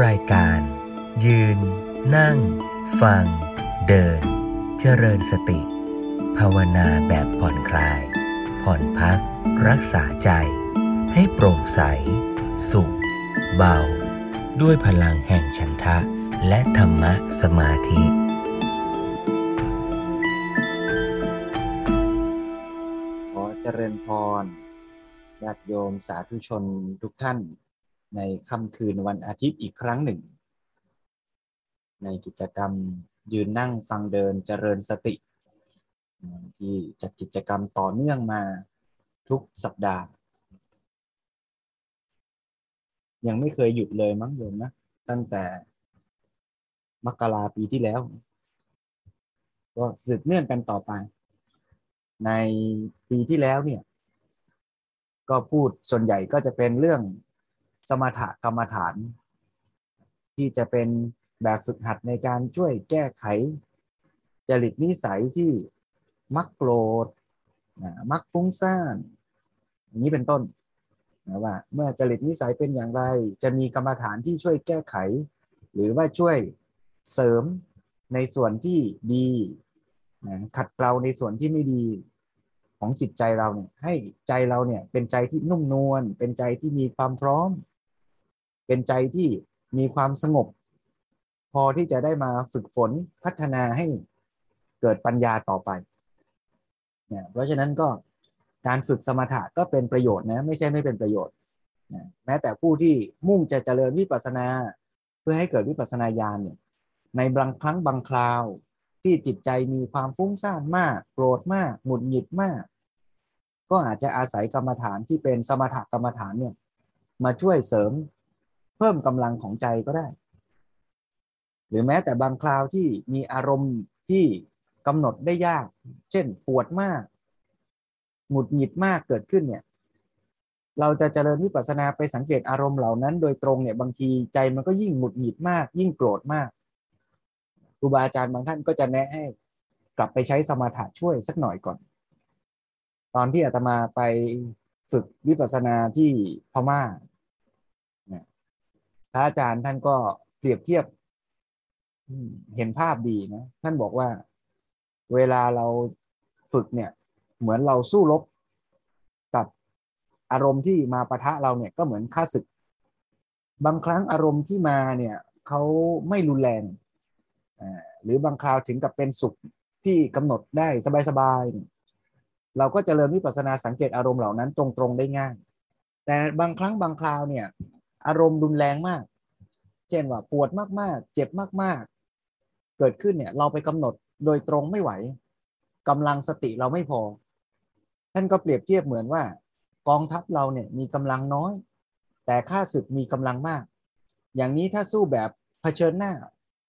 รายการ ยืน นั่ง ฟัง เดิน เจริญสติ ภาวนาแบบผ่อนคลาย ผ่อนพัก รักษาใจ ให้โปร่งใส สุข เบา ด้วยพลังแห่งฉันทะ และธรรมะสมาธิขอเจริญพรญาติโยมสาธุชนทุกท่าน ในค่ำคืนวันอาทิตย์อีกครั้งหนึ่ง ในกิจกรรมยืนนั่งฟังเดินเจริญสติ ที่จัดกิจกรรมต่อเนื่องมาทุกสัปดาห์ ยังไม่เคยหยุดเลยมั้งโยมนะ ตั้งแต่มกราปีที่แล้ว ก็สืบเนื่องกันต่อไป ในปีที่แล้วเนี่ย ก็พูดส่วนใหญ่ก็จะเป็นเรื่อง สมถกรรมฐาน ที่จะเป็นแบบฝึกหัดในการช่วยแก้ไข จริตนิสัยที่มักโกรธมักฟุ้งซ่านอย่างนี้เป็นต้นนะว่าเมื่อจริตนิสัยเป็นอย่างไร จะมีกรรมฐานที่ช่วยแก้ไข หรือว่าช่วยเสริมในส่วนที่ดีนะขัดเกลาในส่วนที่ไม่ดีของจิตใจเราเนี่ยให้ใจเราเนี่ยเป็นใจที่นุ่มนวลเป็นใจที่มีความพร้อม เป็นใจที่มีความสงบ พอที่จะได้มาฝึกฝนพัฒนาให้เกิดปัญญาต่อไปเนี่ยเพราะฉะนั้นก็การฝึกสมถะก็เป็นประโยชน์นะไม่ใช่ไม่เป็นประโยชน์นะแม้แต่ผู้ที่มุ่งจะเจริญวิปัสนา เพื่อให้เกิดวิปัสนาญาณเนี่ยในบางครั้งบางคราวที่จิตใจมีความฟุ้งซ่านมาก โกรธมากหงุดหงิดมาก ก็อาจจะอาศัยกรรมฐานที่เป็นสมถกรรมฐานเนี่ยมาช่วยเสริม พิ่มกำลังของใจก็ได้ หรือแม้แต่บางคราวที่มีอารมณ์ที่กำหนดได้ยาก เช่นปวดมาก หงุดหงิดมากเกิดขึ้นเนี่ย เราจะเจริญวิปัสสนาไปสังเกตอารมณ์เหล่านั้น โดยตรงเนี่ยบางทีใจมันก็ยิ่งหงุดหงิดมาก ยิ่งโกรธมากครูบาอาจารย์บางท่านก็จะแนะให้กลับไปใช้สมาธิช่วยสักหน่อยก่อน ตอนที่อาตมาไปฝึกวิปัสสนาที่พม่า พระอาจารย์ท่านก็เปรียบเทียบเห็นภาพดีนะท่านบอกว่าเวลาเราฝึกเนี่ย เหมือนเราสู้รบกับอารมณ์ที่มาปะทะเราเนี่ยก็เหมือนค่าศึก บางครั้งอารมณ์ที่มาเนี่ยเขาไม่รุนแรงหรือบางคราวถึงกับเป็นสุขที่กำหนดได้สบายๆเราก็จเจริญวิปัสสนาสังเกตอารมณ์เหล่านั้นตรงๆได้ง่าย แต่บางครั้งบางคราวเนี่ย อารมณ์รุนแรงมาก เช่นว่าปวดมากๆ เจ็บมากๆ เกิดขึ้นเนี่ยเราไปกำหนดโดยตรงไม่ไหวกำลังสติเราไม่พอ ท่านก็เปรียบเทียบเหมือนว่า กองทัพเราเนี่ยมีกำลังน้อย แต่ข้าศึกมีกำลังมาก อย่างนี้ถ้าสู้แบบเผชิญหน้า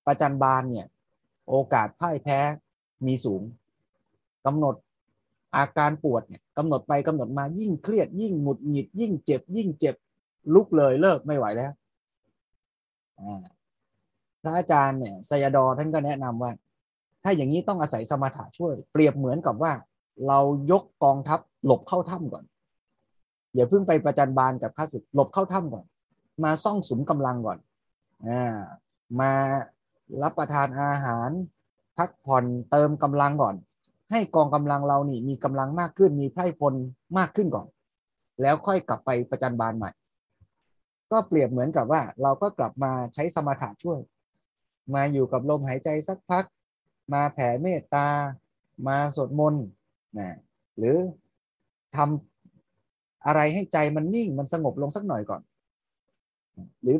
ประจันบานเนี่ยโอกาสพ่ายแพ้มีสูงกำหนดอาการปวดเนี่ยกำหนดไปกำหนดมายิ่งเครียดยิ่งหงุดหงิดยิ่งเจ็บ ยิ่งเจ็บ ลุกเลยเลิกไม่ไหวแล้วพระอาจารย์เนี่ยสยดอท่านก็แนะนำว่า ถ้าอย่างนี้ต้องอาศัยสมถะช่วย เปรียบเหมือนกับว่า เรายกกองทัพหลบเข้าถ้ำก่อน อย่าเพิ่งไปประจันบานกับข้าศึกหลบเข้าถ้ำก่อน มาซ่องสุมกำลังก่อนอ่ามารับประทานอาหาร พักผ่อนเติมกำลังก่อน ให้กองกำลังเรานี่มีกำลังมากขึ้นมีไพร่พลมากขึ้นก่อน แล้วค่อยกลับไปประจันบานใหม่ ก็เปรียบเหมือนกับว่า เราก็กลับมาใช้สมถะช่วย มาอยู่กับลมหายใจสักพัก มาแผ่เมตตา มาสวดมนต์นะหรือทำอะไรให้ใจมันนิ่งมันสงบลงสักหน่อยก่อน หรือ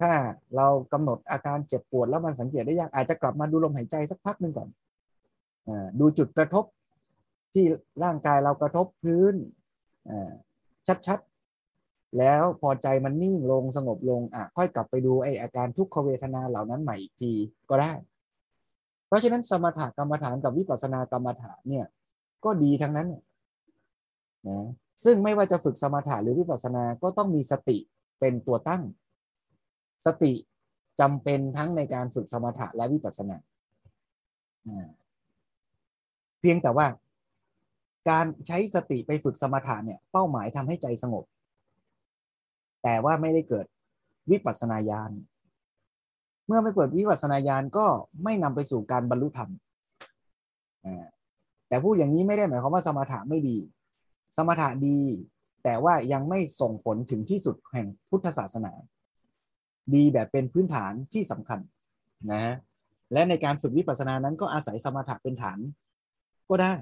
ถ้าเรากำหนดอาการเจ็บปวดแล้วมันสังเกตได้ยากอาจจะกลับมาดูลมหายใจสักพักหนึ่งก่อนอดูจุดกระทบที่ร่างกายเรากระทบพื้นชัดๆ แล้วพอใจมันนิ่งลงสงบลงอะค่อยกลับไปดูไออาการทุกขเวทนาเหล่านั้นใหม่อีกทีก็ได้ เพราะฉะนั้นสมถกรรมฐานกับวิปัสสนากรรมฐานเนี่ย ก็ดีทั้งนั้นนะซึ่งไม่ว่าจะฝึกสมถะหรือวิปัสสนาก็ต้องมีสติเป็นตัวตั้ง สติจำเป็นทั้งในการฝึกสมถะและวิปัสสนาเพียงแต่ว่า การใช้สติไปฝึกสมถะเนี่ย เป้าหมายทำให้ใจสงบ แต่ว่าไม่ได้เกิดวิปัสนาญาณ เมื่อไม่เปิดวิปัสนาญาณก็ไม่นำไปสู่การบรรลุธรรมแต่พูดอย่างนี้ไม่ได้หมายความว่าสมถะไม่ดี สมถะดี แต่ว่ายังไม่ส่งผลถึงที่สุดแห่งพุทธศาสนา ดีแบบเป็นพื้นฐานที่สำคัญนะและในการฝึกวิปัสสนานั้นก็อาศัยสมถะเป็นฐานก็ได้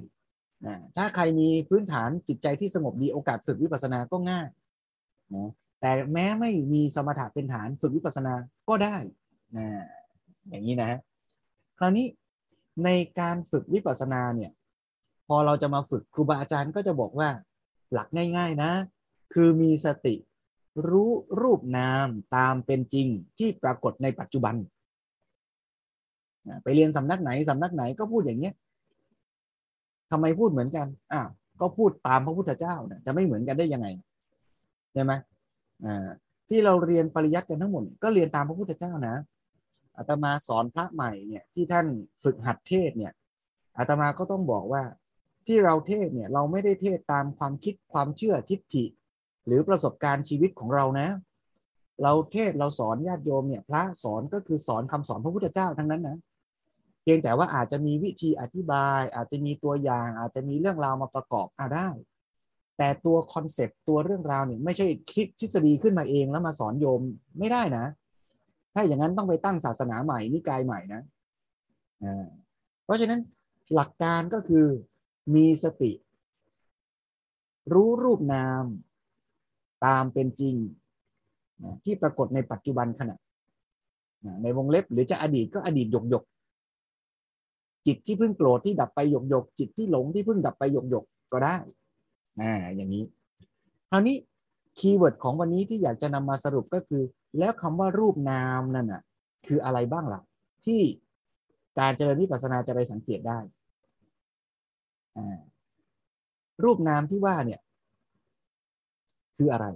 นะถ้าใครมีพื้นฐานจิตใจที่สงบดีโอกาสฝึกวิปัสสนาก็ง่ายนะ แต่แม้ไม่มีสมถะเป็นฐานฝึกวิปัสสนาก็ได้นะอย่างนี้นะคราวนี้ในการฝึกวิปัสสนาเนี่ย พอเราจะมาฝึกครูบาอาจารย์ก็จะบอกว่าหลักง่าย ๆนะ คือมีสติรู้รูปนามตามเป็นจริงที่ปรากฏในปัจจุบัน ไปเรียนสำนักไหนสำนักไหนก็พูดอย่างเนี้ยทำไมพูดเหมือนกันอ้าวก็พูดตามพระพุทธเจ้าเนี่ยจะไม่เหมือนกันได้ยังไงใช่ไหม ที่เราเรียนปริยัติกันทั้งหมดก็เรียนตามพระพุทธเจ้านะอาตมาสอนพระใหม่เนี่ยที่ท่านฝึกหัดเทศเนี่ยอาตมาก็ต้องบอกว่าที่เราเทศเนี่ยเราไม่ได้เทศตามความคิดความเชื่อทิฏฐิ หรือประสบการณ์ชีวิตของเรานะ เราเทศเราสอนญาติโยมเนี่ยพระสอนก็คือสอนคำสอนพระพุทธเจ้าทั้งนั้นนะเพียงแต่ว่าอาจจะมีวิธีอธิบาย อาจจะมีตัวอย่าง อาจจะมีเรื่องราวมาประกอบอาได้ แต่ตัวคอนเซปต์ตัวเรื่องราวเนี่ยไม่ใช่คิดทฤษฎีขึ้นมาเองแล้วมาสอนโยมไม่ได้นะ ถ้าอย่างนั้นต้องไปตั้งศาสนาใหม่นิกายใหม่นะเพราะฉะนั้นหลักการก็คือมีสติ รู้รูปนามตามเป็นจริงที่ปรากฏในปัจจุบันขณะในวงเล็บหรือจะอดีตก็อดีตหยกหยกจิตที่เพิ่งโกรธที่ดับไปหยกหยกจิตที่หลงที่เพิ่งดับไปหยกหยกก็ได้ อ่าอย่างนี้คราวนี้ keyword ของวันนี้ที่อยากจะนำมาสรุปก็คือ แล้วคำว่ารูปนามนั่นน่ะคืออะไรบ้างล่ะ ที่การเจริญวิปัสสนาจะไปสังเกตได้อ่ารูปนามที่ว่าเนี่ย คืออะไร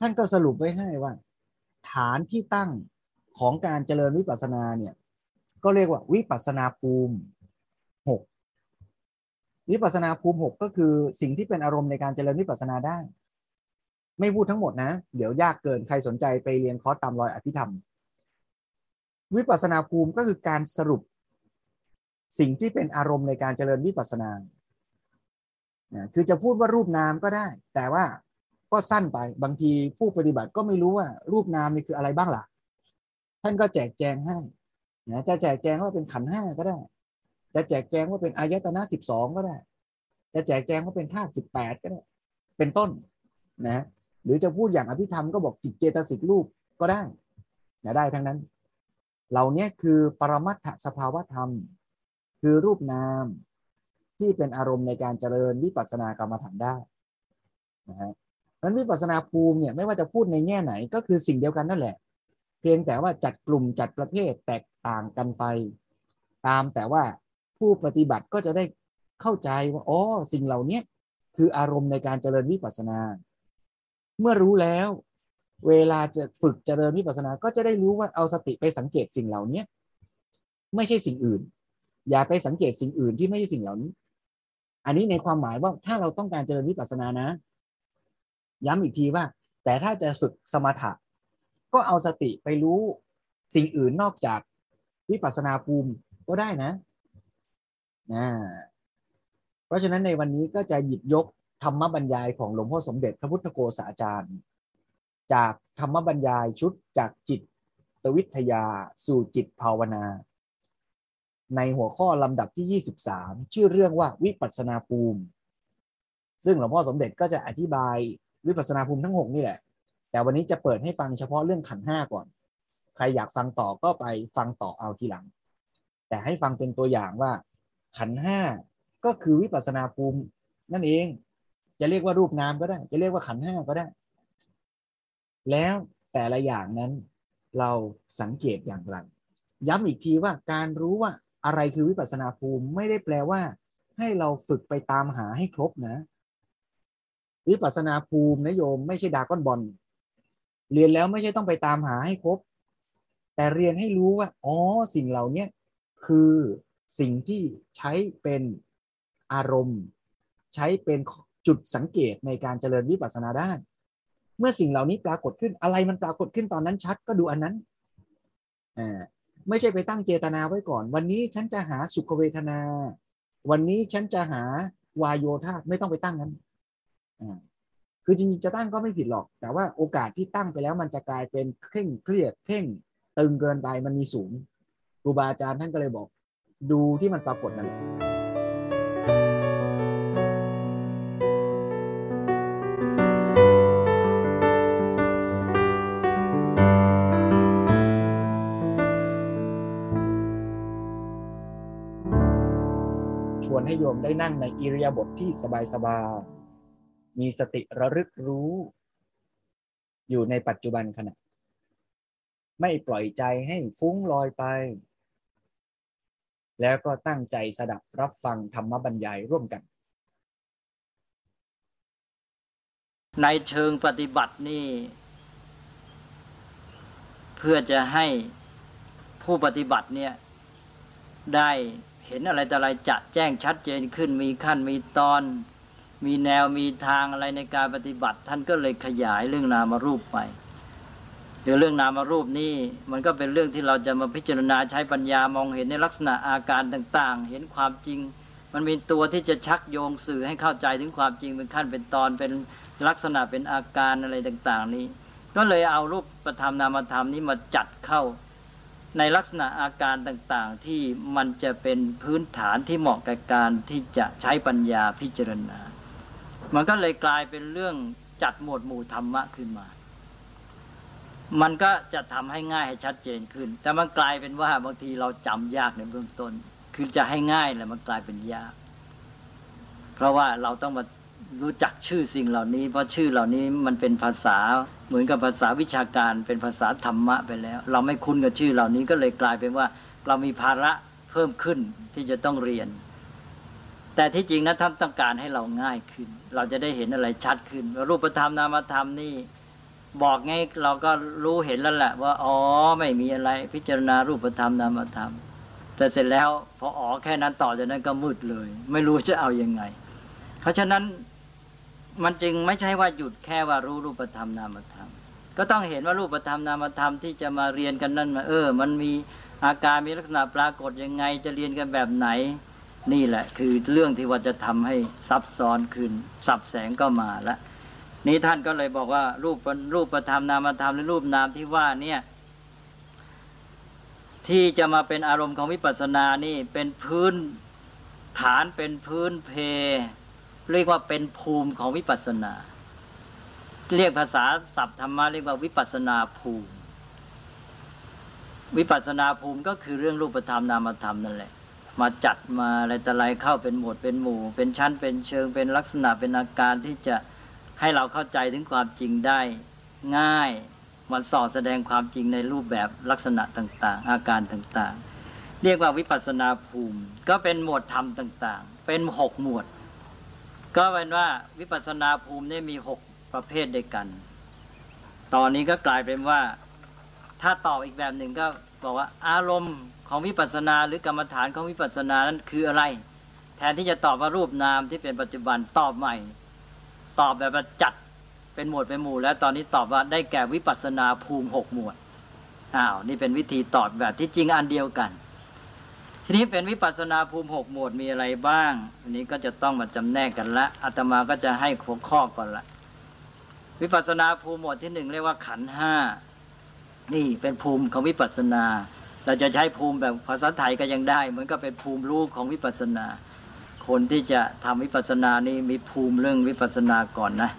ท่านก็สรุปไว้ให้ว่า ฐานที่ตั้งของการเจริญวิปัสสนาเนี่ย ก็เรียกว่าวิปัสสนาภูมิ วิปัสนาภูมิหกก็คือสิ่งที่เป็นอารมณ์ในการเจริญวิปัสนาได้ ไม่พูดทั้งหมดนะ เดี๋ยวยากเกินใครสนใจไปเรียนคอร์สตามรอยอภิธรรม วิปัสนาภูมิก็คือการสรุป สิ่งที่เป็นอารมณ์ในการเจริญวิปัสสนาคือจะพูดว่ารูปนามก็ได้ แต่ว่าก็สั้นไปบางทีผู้ปฏิบัติก็ไม่รู้ว่า รูปนามนี่คืออะไรบ้างล่ะ ท่านก็แจกแจงให้นะจะแจกแจงว่าเป็นขันห้าก็ได้ จะแจกแจงว่าเป็นอายตนะสิบสองก็ได้ จะแจกแจงว่าเป็นธาตุสิบแปดก็ได้ เป็นต้นนะหรือจะพูดอย่างอภิธรรมก็บอกจิตเจตสิกรูปก็ได้นะได้ทั้งนั้น เหล่านี้คือปรมัตถสภาวธรรม คือรูปนามที่เป็นอารมณ์ในการเจริญวิปัสสนากรรมฐานได้นะฮะนั้นวิปัสสนาภูมิเนี่ยไม่ว่าจะพูดในแง่ไหนก็คือสิ่งเดียวกันนั่นแหละ เพียงแต่ว่าจัดกลุ่มจัดประเภทแตกต่างกันไป ตามแต่ว่า ผู้ปฏิบัติก็จะได้เข้าใจว่าอ๋อสิ่งเหล่านี้คืออารมณ์ในการเจริญวิปัสสนา เมื่อรู้แล้ว เวลาจะฝึกเจริญวิปัสสนา ก็จะได้รู้ว่าเอาสติไปสังเกตสิ่งเหล่านี้ไม่ใช่สิ่งอื่น อย่าไปสังเกตสิ่งอื่นที่ไม่ใช่สิ่งเหล่านี้ อันนี้ในความหมายว่าถ้าเราต้องการเจริญวิปัสสนานะ ย้ำอีกทีว่า แต่ถ้าจะฝึกสมถะ ก็เอาสติไปรู้สิ่งอื่นนอกจากวิปัสสนาภูมิก็ได้นะ นะเพราะฉะนั้นในวันนี้ก็จะหยิบยกธรรมบรรยายของหลวงพ่อสมเด็จพระพุทธโฆษาจารย์ จากธรรมบรรยายชุดจากจิตตวิทยาสู่จิตภาวนา ในหัวข้อลำดับที่ 23 ชื่อเรื่องว่าวิปัสนาภูมิ ซึ่งหลวงพ่อสมเด็จก็จะอธิบายวิปัสสนาภูมิทั้ง 6 นี่แหละ แต่วันนี้จะเปิดให้ฟังเฉพาะเรื่องขันห้าก่อน ใครอยากฟังต่อก็ไปฟังต่อเอาทีหลัง แต่ให้ฟังเป็นตัวอย่างว่า ขันห้าก็คือวิปัสนาภูมินั่นเอง จะเรียกว่ารูปนามก็ได้ จะเรียกว่าขันห้าก็ได้ แล้วแต่ละอย่างนั้นเราสังเกตอย่างไรย้ำอีกทีว่าการรู้ว่าอะไรคือวิปัสนาภูมิไม่ได้แปลว่า ให้เราฝึกไปตามหาให้ครบนะ วิปัสนาภูมินะโยมไม่ใช่ดาก้อนบอลเรียนแล้วไม่ใช่ต้องไปตามหาให้ครบ แต่เรียนให้รู้ว่าอ๋อสิ่งเหล่านี้คือ สิ่งที่ใช้เป็นอารมณ์ ใช้เป็นจุดสังเกตในการเจริญวิปัสสนาได้ เมื่อสิ่งเหล่านี้ปรากฏขึ้นอะไรมันปรากฏขึ้นตอนนั้นชัดก็ดูอันนั้นอ่าไม่ใช่ไปตั้งเจตนาไว้ก่อน วันนี้ฉันจะหาสุขเวทนา วันนี้ฉันจะหาวายโยธาไม่ต้องไปตั้งนั้นอ่าคือจริงๆจะตั้งก็ไม่ผิดหรอก แต่ว่าโอกาสที่ตั้งไปแล้วมันจะกลายเป็นเคร่งเครียดเพ่งตึงเกินไปมันมีสูงครูบาอาจารย์ท่านก็เลยบอก ดูที่มันปรากฏนั่นแหละชวนให้โยมได้นั่งในอิริยาบถทที่สบายๆมีสติระลึกรู้ อยู่ในปัจจุบันขณะ ไม่ปล่อยใจให้ฟุ้งลอยไป แล้วก็ตั้งใจสดับรับฟังธรรมบรรยายร่วมกัน ในเชิงปฏิบัตินี่ เพื่อจะให้ผู้ปฏิบัติเนี่ย ได้เห็นอะไรแต่อะไรจะแจ้งชัดเจนขึ้นมีขั้นมีตอน มีแนวมีทางอะไรในการปฏิบัติ ท่านก็เลยขยายเรื่องนามรูปไป เดี๋ยวเรื่องนามารูปนี่มันก็เป็นเรื่องที่เราจะมาพิจารณาใช้ปัญญามองเห็นในลักษณะอาการต่างๆ เห็นความจริง มันมีตัวที่จะชักโยงสื่อให้เข้าใจถึงความจริงเป็นขั้นเป็นตอนเป็นลักษณะเป็นอาการอะไรต่าง ๆ นี้ ก็เลยเอารูปประธรรมนามธรรมนี้มาจัดเข้า ในลักษณะอาการต่างๆ ที่มันจะเป็นพื้นฐานที่เหมาะกับการที่จะใช้ปัญญาพิจารณา มันก็เลยกลายเป็นเรื่องจัดหมวดหมู่ธรรมะขึ้นมา มันก็จะทำให้ง่ายให้ชัดเจนขึ้น แต่มันกลายเป็นว่าบางทีเราจำยากในเบื้องต้น คือจะให้ง่ายแหละมันกลายเป็นยาก เพราะว่าเราต้องมารู้จักชื่อสิ่งเหล่านี้ เพราะชื่อเหล่านี้มันเป็นภาษาเหมือนกับภาษาวิชาการ เป็นภาษาธรรมะไปแล้ว เราไม่คุ้นกับชื่อเหล่านี้ก็เลยกลายเป็นว่า เรามีภาระเพิ่มขึ้นที่จะต้องเรียน แต่ที่จริงนะท่านต้องการให้เราง่ายขึ้น เราจะได้เห็นอะไรชัดขึ้นรูปธรรมนามธรรมนี่ บอกไงเราก็รู้เห็นแล้วแหละว่าอ๋อไม่มีอะไร พิจารณารูปธรรมนามธรรม แต่เสร็จแล้วพออ๋อแค่นั้นต่อจากนั้นก็มืดเลย ไม่รู้จะเอาอยัางไง เพราะฉะนั้นมันจึงไม่ใช่ว่าหยุดแค่ว่ารู้รูปธรรมนามธรรม ก็ต้องเห็นว่ารูปธรรมนามธรรมที่จะมาเรียนกันนั่นมาเออ มันมีอาการมีลักษณะปรากฏยังไงจะเรียนกันแบบไหน นี่แหละ คือเรื่องที่ว่าจะทำให้ซับซ้อนขึ้นสับแสงก็มาแล้ว นี้ท่านก็เลยบอกว่ารูปรูปธรรมนามธรรมหรือรูปนามที่ว่าเนี่ย ที่จะมาเป็นอารมณ์ของวิปัสสนานี่เป็นพื้นฐานเป็นพื้นเพ เรียกว่าเป็นภูมิของวิปัสสนา เรียกภาษาศัพท์ธรรมะเรียกว่าวิปัสสนาภูมิ วิปัสนาภูมิก็คือเรื่องรูปธรรมนามธรรมนั่นแหละมาจัดมาอะไรแต่ไรเข้าเป็นหมวดเป็นหมู่ เป็นชั้นเป็นเชิงเป็นลักษณะเป็นอาการที่จะ ให้เราเข้าใจถึงความจริงได้ง่าย มันสอดแสดงความจริงในรูปแบบลักษณะต่าง ๆ อาการต่างๆ เรียกว่าวิปัสนาภูมิ ก็เป็นหมวดธรรมต่าง ๆ เป็นหกหมวด ก็เป็นว่าวิปัสนาภูมินี่มีหกประเภทด้วยกัน ตอนนี้ก็กลายเป็นว่า ถ้าตอบอีกแบบหนึ่งก็บอกว่าอารมณ์ของวิปัสนาหรือกรรมฐานของวิปัสนานั้นคืออะไร แทนที่จะตอบว่ารูปนามที่เป็นปัจจุบันตอบใหม่ ตอบแบบจัดเป็นหมวดเป็นหมู่ แล้วตอนนี้ตอบว่าได้แก่วิปัสนาภูมิหกหมวดอ้าวนี่เป็นวิธีตอบแบบที่จริงอันเดียวกัน ทีนี้เป็นวิปัสนาภูมิหกหมวดมีอะไรบ้างอันนี้ก็จะต้องมาจำแนกกันละอาตมาก็จะให้หัวข้อก่อนละวิปัสนาภูมิหมวดที่หนึ่งเรียกว่าขันห้านี่เป็นภูมิของวิปัสนา เราจะใช้ภูมิแบบภาษาไทยก็ยังได้ เหมือนก็เป็นภูมิรู้ของวิปัสนา คนที่จะทำวิปัสสนานี่มีภูมิเรื่องวิปัสสนาก่อนนะ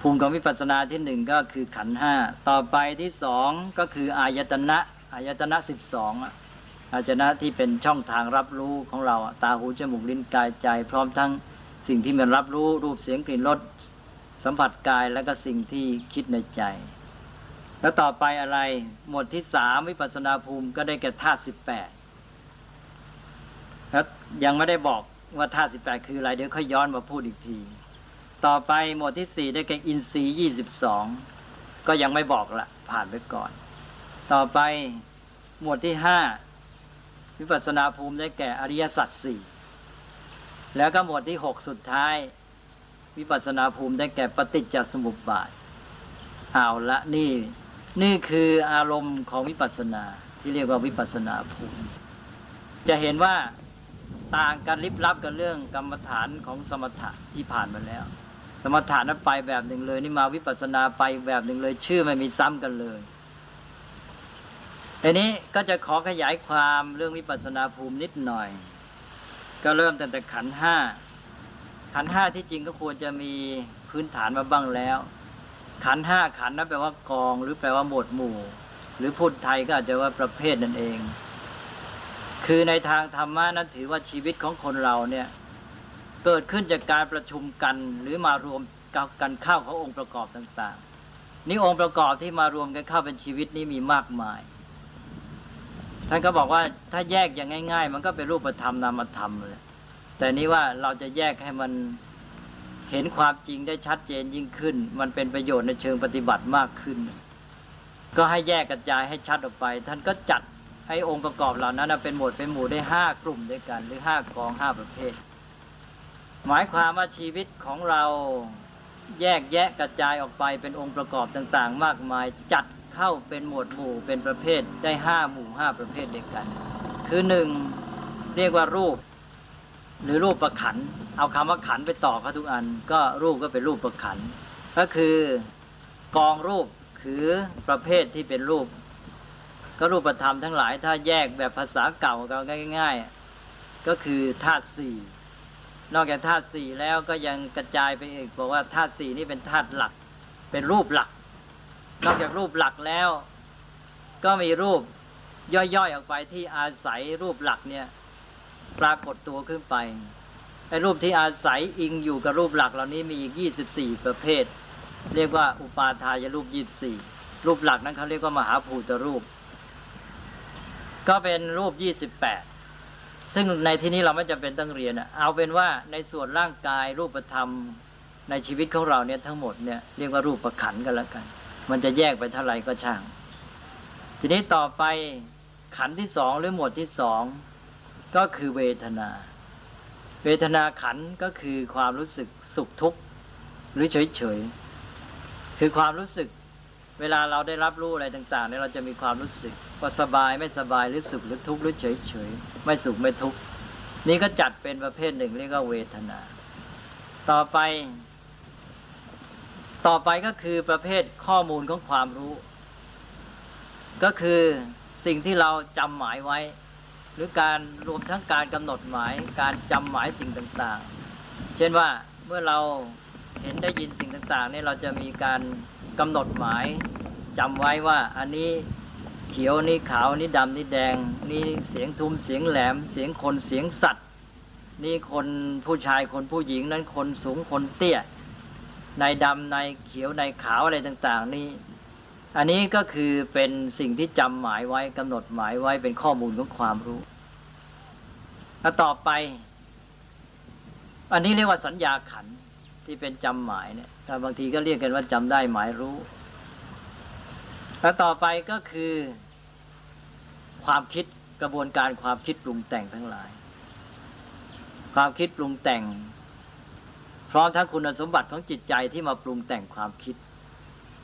ภูมิของวิปัสสนาที่หนึ่งก็คือขันห้าต่อไปที่สองก็คืออายตนะอายตนะสิบสองอาจนะที่เป็นช่องทางรับรู้ของเราตาหูจมูกลิ้นกายใจ พร้อมทั้งสิ่งที่มันรับรู้รูปเสียงกลิ่นรสสัมผัสกายแล้วก็สิ่งที่คิดในใจ แล้วต่อไปอะไร หมวดที่สามวิปัสนาภูมิก็ได้แก่ธาตุสิบแปดครับยังไม่ได้บอก ว่าธาตุสิบแปดคืออะไรเดี๋ยวค่อยย้อนมาพูดอีกที ต่อไปหมวดที่สี่ได้แก่อินทรีย์ยี่สิบสองก็ยังไม่บอกละผ่านไปก่อน ต่อไปหมวดที่ห้าวิปัสนาภูมิได้แก่อริยสัจสี่แล้วก็หมวดที่หกสุดท้าย วิปัสนาภูมิได้แก่ปฏิจจสมุปบาทเอาละนี่ นี่คืออารมณ์ของวิปัสสนาที่เรียกว่าวิปัสสนาภูมิ จะเห็นว่า ต่างกันลิบลับกันเรื่องกรรมฐานของสมถะที่ผ่านมาแล้ว สมถะนั้นไปแบบหนึ่งเลย นี่มาวิปัสสนาไปแบบหนึ่งเลย ชื่อไม่มีซ้ำกันเลยทีนี้ก็จะขอขยายความเรื่องวิปัสสนาภูมินิดหน่อย ก็เริ่มตั้งแต่ขันห้าขันห้าที่จริงก็ควรจะมีพื้นฐานมาบ้างแล้ว ขันห้าขันนั้นแปลว่ากอง หรือแปลว่าหมวดหมู่ หรือพูดไทยก็อาจจะว่าประเภทนั่นเอง คือในทางธรรมะนั้นถือว่าชีวิตของคนเราเนี่ยเกิดขึ้นจากการประชุมกันหรือมารวมกันเข้าขององค์ประกอบต่างๆ นี่องค์ประกอบที่มารวมกันเข้าเป็นชีวิตนี้มีมากมาย ท่านก็บอกว่าถ้าแยกอย่างง่าย ๆ มันก็เป็นรูปธรรมนามธรรมเลยแต่นี้ว่าเราจะแยกให้มันเห็นความจริงได้ชัดเจนยิ่งขึ้น มันเป็นประโยชน์ในเชิงปฏิบัติมากขึ้น ก็ให้แยกกระจายให้ชัดออกไป ท่านก็จัด ให้องค์ประกอบเหล่านั้นเป็นหมวดเป็นหมู่ได้ห้ากลุ่มด้วยกัน หรือห้ากองห้าประเภท หมายความว่าชีวิตของเราแยกแยะกระจายออกไปเป็นองค์ประกอบต่างๆ มากมายจัดเข้าเป็นหมวดหมู่เป็นประเภทได้ห้าหมู่ห้าประเภทด้วยกัน คือหนึ่งเรียกว่ารูป หรือรูปประขัน เอาคำว่าขันไปต่อเขาทุกอัน ก็รูปก็เป็นรูปประขัน ก็คือกองรูปคือประเภทที่เป็นรูป ก็รูปธรรมทั้งหลายถ้าแยกแบบภาษาเก่าก็ง่าย ๆ ก็คือธาตุสี่นอกจากธาตุสี่แล้วก็ยังกระจายไปอีกบอกว่าธาตุสี่นี่เป็นธาตุหลัก เป็นรูปหลัก นอกจากรูปหลักแล้ว ก็มีรูปย่อยๆออกไปที่อาศัยรูปหลักเนี่ย ปรากฏตัวขึ้นไปไอ้รูปที่อาศัยอิงอยู่กับรูปหลักเหล่านี้มีอีก 24 ประเภท เรียกว่าอุปาทายรูป 24 รูปหลักนั้นเขาเรียกว่ามหาภูตรูป ก็เป็นรูป28ซึ่งในที่นี้เราไม่จำเป็นต้องเรียนเอาเป็นว่าในส่วนร่างกายรูปธรรมในชีวิตของเราเนี่ยทั้งหมดเนี่ยเรียกว่ารูปประขันกันแล้วกัน มันจะแยกไปเท่าไหร่ก็ช่าง ทีนี้ต่อไปขันที่สองหรือหมวดที่สองก็คือเวทนา เวทนาขันก็คือความรู้สึกสุขทุกข์หรือเฉยเฉยคือความรู้สึก เวลาเราได้รับรู้อะไรต่างๆเนี่ยเราจะมีความรู้สึกว่าสบายไม่สบายหรือสุขหรือทุกข์หรือเฉยเฉยไม่สุขไม่ทุกข์นี่ก็จัดเป็นประเภทหนึ่งเรียกว่าเวทนา ต่อไป ต่อไปก็คือประเภทข้อมูลของความรู้ ก็คือสิ่งที่เราจำหมายไว้ หรือการรวมทั้งการกำหนดหมาย การจำหมายสิ่งต่างๆ เช่นว่าเมื่อเราเห็นได้ยินสิ่งต่างๆนี่เราจะมีการ กำหนดหมายจำไว้ว่าอันนี้เขียวนี่ขาวนี่ดำนี่แดง นี่เสียงทุ้มเสียงแหลม เสียงคนเสียงสัตว์ นี่คนผู้ชายคนผู้หญิงนั้นคนสูงคนเตี้ยในดำในเขียวในขาวอะไรต่าง ๆ นี่อันนี้ก็คือเป็นสิ่งที่จำหมายไว้กำหนดหมายไว้เป็นข้อมูลของความรู้แล้วต่อไป อันนี้เรียกว่าสัญญาขัน ที่เป็นจำหมายเนี่ยแต่บางทีก็เรียกกันว่าจำได้หมายรู้ แล้วต่อไปก็คือ ความคิดกระบวนการความคิดปรุงแต่งทั้งหลาย ความคิดปรุงแต่ง พร้อมทั้งคุณสมบัติของจิตใจที่มาปรุงแต่งความคิด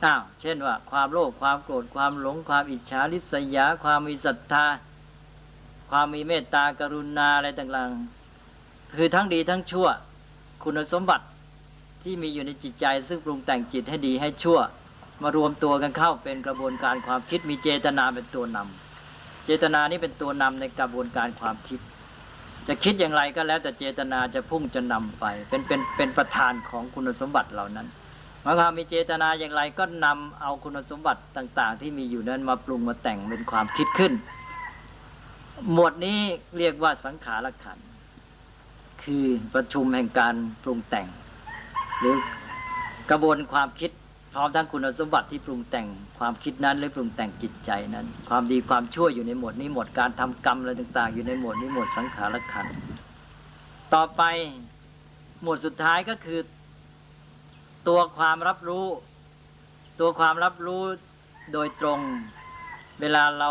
อ้าวเช่นว่า ความโลภความโกรธความหลง ความอิจฉาริษยา ความมีศรัทธา ความมีเมตตากรุณาอะไรต่างๆคือทั้งดีทั้งชั่ว คุณสมบัติ ที่มีอยู่ในจิตใจ ซึ่งปรุงแต่งจิตให้ดีให้ชั่ว มารวมตัวกันเข้าเป็นกระบวนการความคิดมีเจตนาเป็นตัวนำเจตนานี้เป็นตัวนำในกระบวนการความคิด จะคิดอย่างไรก็แล้วแต่เจตนาจะพุ่งจะนำไป เป็นเป็นเป็นประธานของคุณสมบัติเหล่านั้นหมายความมีเจตนาอย่างไรก็นำเอาคุณสมบัติต่าง ๆ ที่มีอยู่นั้นมาปรุงมาแต่งเป็นความคิดขึ้น หมวดนี้เรียกว่าสังขารขันคือประชุมแห่งการปรุงแต่ง หรือกระบวนความคิดพร้อมทั้งคุณสมบัติที่ปรุงแต่งความคิดนั้น หรือปรุงแต่งจิตใจนั้น ความดีความชั่วอยู่ในหมวดนี้หมวดการทำกรรมอะไรต่าง ๆ อยู่ในหมวดนี้หมวดสังขารขันต่อไปหมวดสุดท้ายก็คือ ตัวความรับรู้ ตัวความรับรู้โดยตรง เวลาเรา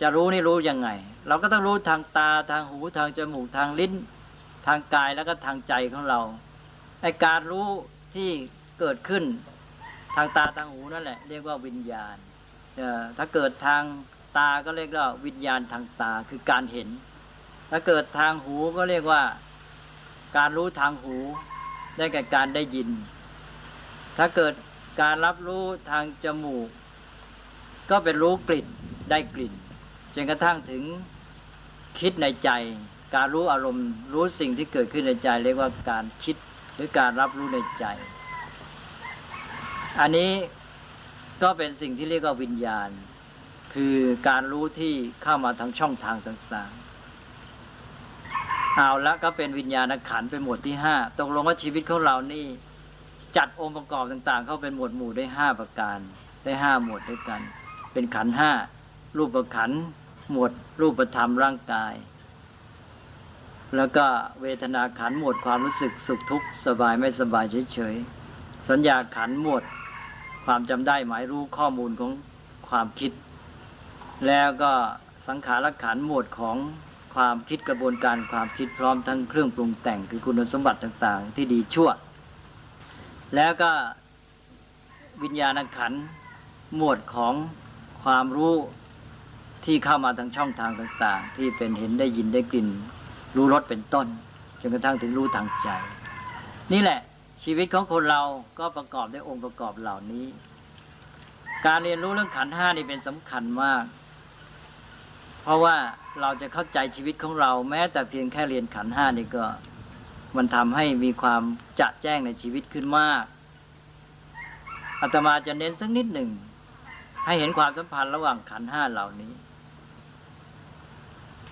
จะรู้นี่รู้ยังไง เราก็ต้องรู้ทางตาทางหูทางจมูกทางลิ้น ทางกายแล้วก็ทางใจของเรา ไอการรู้ที่เกิดขึ้นทางตาทางหูนั่นแหละ เรียกว่าวิญญาณถ้าเกิดทางตาก็เรียกว่าวิญญาณทางตาคือการเห็น ถ้าเกิดทางหูก็เรียกว่าการรู้ทางหูได้แก่การได้ยิน ถ้าเกิดการรับรู้ทางจมูก ก็เป็นรู้กลิ่นได้กลิ่นจนกระทั่งถึงคิดในใจ การรู้อารมณ์รู้สิ่งที่เกิดขึ้นในใจ เรียกว่าการคิด หรือการรับรู้ในใจ อันนี้ก็เป็นสิ่งที่เรียกว่าวิญญาณ คือการรู้ที่เข้ามาทางช่องทางต่างๆ เอาละก็เป็นวิญญาณขันเป็นหมวดที่ห้าตกลงว่าชีวิตของเรานี่ จัดองค์ประกอบต่าง ๆ เข้าเป็นหมวดหมู่ได้ห้าประการ ได้ห้าหมวดด้วยกัน เป็นขันห้ารูปขันหมวดรูปธรรมร่างกาย แล้วก็เวทนาขันหมวดความรู้สึกสุขทุกข์สบายไม่สบายเฉยๆ สัญญาขันหมวดความจำได้หมายรู้ข้อมูลของความคิด แล้วก็สังขารขันหมวดของความคิดกระบวนการความคิดพร้อมทั้งเครื่องปรุงแต่งคือคุณสมบัติต่างๆ ที่ดีชั่ว แล้วก็วิญญาณขันหมวดของความรู้ที่เข้ามาทางช่องทางต่าง ๆ ที่เป็นเห็นได้ยินได้กลิ่น รู้รสเป็นต้นจนกระทั่งถึงรู้ทางใจ นี่แหละ ชีวิตของคนเราก็ประกอบด้วยองค์ประกอบเหล่านี้ การเรียนรู้เรื่องขันห้านี่เป็นสำคัญมาก เพราะว่าเราจะเข้าใจชีวิตของเราแม้แต่เพียงแค่เรียนขันห้านี่ก็ มันทำให้มีความจะแจ้งในชีวิตขึ้นมากอาตมาจะเน้นสักนิดหนึ่งให้เห็นความสัมพันธ์ระหว่างขันห้าเหล่านี้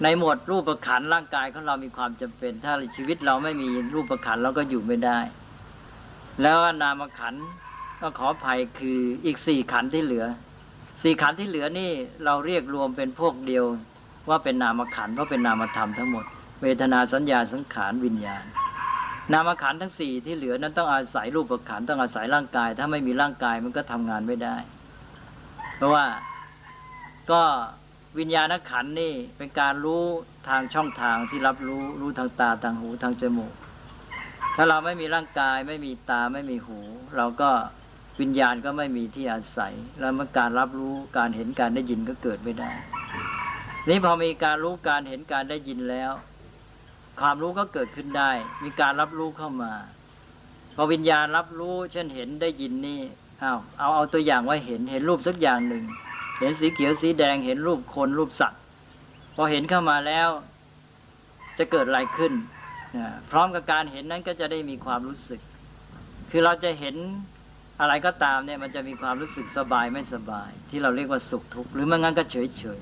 ในหมวดรูปประขันร่างกายของเรามีความจำเป็น ถ้าชีวิตเราไม่มีรูปประขันเราก็อยู่ไม่ได้ แล้วนามขันก็ขออภัยคืออีกสี่ขันที่เหลือสี่ขันที่เหลือนี่เราเรียกรวมเป็นพวกเดียวว่าเป็นนามขันเพราะเป็นนามธรรมทั้งหมด เวทนาสัญญาสังขารวิญญาณ นามขันทั้งสี่ที่เหลือนั้นต้องอาศัยรูปประขันต้องอาศัยร่างกาย ถ้าไม่มีร่างกายมันก็ทำงานไม่ได้ เพราะว่าก็ วิญญาณขันนี่เป็นการรู้ทางช่องทางที่รับรู้รู้ทางตาทางหูทางจมูก ถ้าเราไม่มีร่างกายไม่มีตาไม่มีหู เราก็วิญญาณก็ไม่มีที่อาศัย แล้วเมื่อการรับรู้การเห็นการได้ยินก็เกิดไม่ได้ นี้พอมีการรู้การเห็นการได้ยินแล้ว ความรู้ก็เกิดขึ้นได้ มีการรับรู้เข้ามาพอวิญญาณรับรู้เช่นเห็นได้ยินนี่เอาเอาเอาตัวอย่างว่าเห็นเห็นรูปสักอย่างหนึ่ง ห็นสีเขียวสีแดงเห็นรูปคนรูปสัตว์ พอเห็นเข้ามาแล้วจะเกิดอะไรขึ้นพร้อมกับการเห็นนั้นก็จะได้มีความรู้สึก คือเราจะเห็นอะไรก็ตามเนี่ยมันจะมีความรู้สึกสบายไม่สบาย ที่เราเรียกว่าสุขทุกข์หรือไม่งั้นก็เฉยเฉย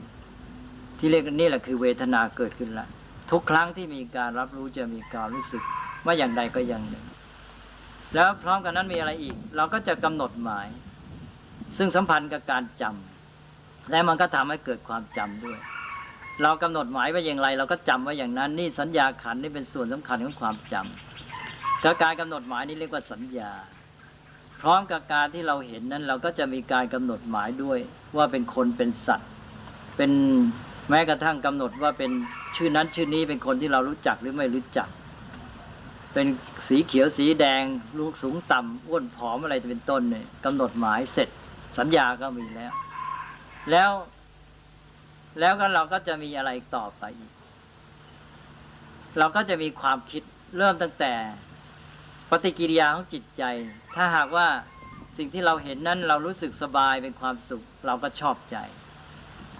ที่เรียกนี่แหละคือเวทนาเกิดขึ้นละทุกครั้งที่มีการรับรู้จะมีความรู้สึกว่าอย่างใดก็อย่างหนึ่ง แล้วพร้อมกันนั้นมีอะไรอีก เราก็จะกำหนดหมาย ซึ่งสัมพันธ์กับการจำ และมันก็ทำให้เกิดความจำด้วย เรากำหนดหมายไว้อย่างไร เราก็จำไว้อย่างนั้น นี่สัญญาขันนี่เป็นส่วนสำคัญของความจำการกำหนดหมายนี่เรียกว่าสัญญา พร้อมกับการที่เราเห็นนั้น เราก็จะมีการกำหนดหมายด้วย ว่าเป็นคนเป็นสัตว์ เป็นแม้กระทั่งกำหนดว่าเป็นชื่อนั้นชื่อนี้เป็นคนที่เรารู้จักหรือไม่รู้จัก เป็นสีเขียวสีแดง ลูกสูงต่ำอ้วนผอมอะไรเป็นต้นเนี่ยกำหนดหมายเสร็จ สัญญาก็มีแล้ว แล้ว แล้วก็เราก็จะมีอะไรต่อไปอีก เราก็จะมีความคิดเริ่มตั้งแต่ ปฏิกิริยาของจิตใจ ถ้าหากว่าสิ่งที่เราเห็นนั้นเรารู้สึกสบายเป็นความสุข เราก็ชอบใจ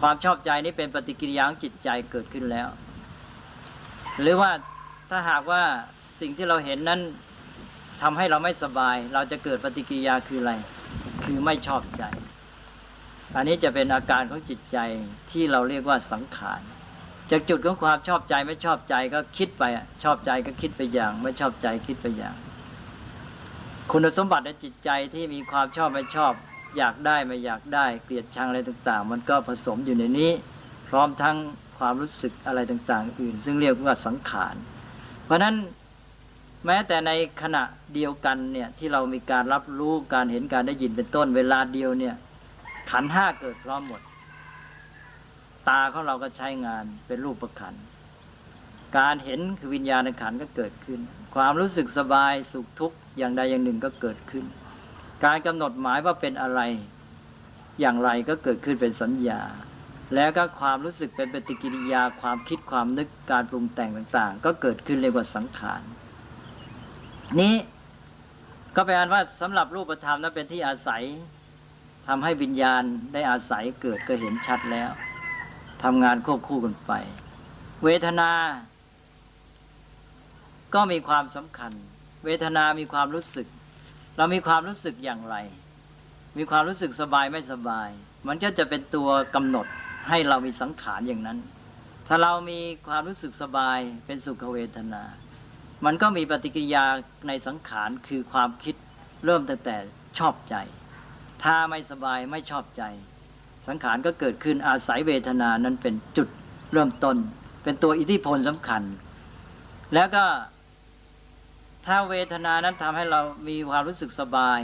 ความชอบใจนี้เป็นปฏิกิริยาของจิตใจเกิดขึ้นแล้ว หรือว่าถ้าหากว่าสิ่งที่เราเห็นนั้นทำให้เราไม่สบาย เราจะเกิดปฏิกิริยาคืออะไร คือไม่ชอบใจ อันนี้จะเป็นอาการของจิตใจที่เราเรียกว่าสังขารจากจุดของความชอบใจไม่ชอบใจก็คิดไปชอบใจก็คิดไปอย่าง ไม่ชอบใจคิดไปอย่าง คุณสมบัติในจิตใจที่มีความชอบไม่ชอบ อยากได้ไม่อยากได้ เกลียดชังอะไรต่าง ๆ มันก็ผสมอยู่ในนี้ พร้อมทั้งความรู้สึกอะไรต่างๆ อื่น ซึ่งเรียกว่าสังขาร เพราะนั้นแม้แต่ในขณะเดียวกันเนี่ยที่เรามีการรับรู้การเห็นการได้ยินเป็นต้นเวลาเดียวเนี่ย ขันห้าเกิดพร้อมหมด ตาของเราก็ใช้งานเป็นรูปประขัน การเห็นคือวิญญาณขันก็เกิดขึ้น ความรู้สึกสบายสุขทุกข์อย่างใดอย่างหนึ่งก็เกิดขึ้น การกำหนดหมายว่าเป็นอะไรอย่างไรก็เกิดขึ้นเป็นสัญญา แล้วก็ความรู้สึกเป็นปฏิกิริยาความคิดความนึกการปรุงแต่งต่างๆ ก็เกิดขึ้นเรียกว่าสังขาร นี้ก็แปลว่าสำหรับรูปธรรมนั้นเป็นที่อาศัย ทำให้วิญญาณได้อาศัยเกิดก็เห็นชัดแล้วทำงานควบคู่กันไป เวทนา ก็มีความสำคัญ เวทนามีความรู้สึก เรามีความรู้สึกอย่างไร มีความรู้สึกสบายไม่สบาย มันก็จะเป็นตัวกำหนดให้เรามีสังขารอย่างนั้น ถ้าเรามีความรู้สึกสบายเป็นสุขเวทนา มันก็มีปฏิกิริยาในสังขารคือความคิดเริ่มตั้งแต่ชอบใจ ถ้าไม่สบายไม่ชอบใจ สังขารก็เกิดขึ้นอาศัยเวทนานั้นเป็นจุดเริ่มต้น เป็นตัวอิทธิพลสำคัญ แล้วก็ถ้าเวทนานั้นทำให้เรามีความรู้สึกสบาย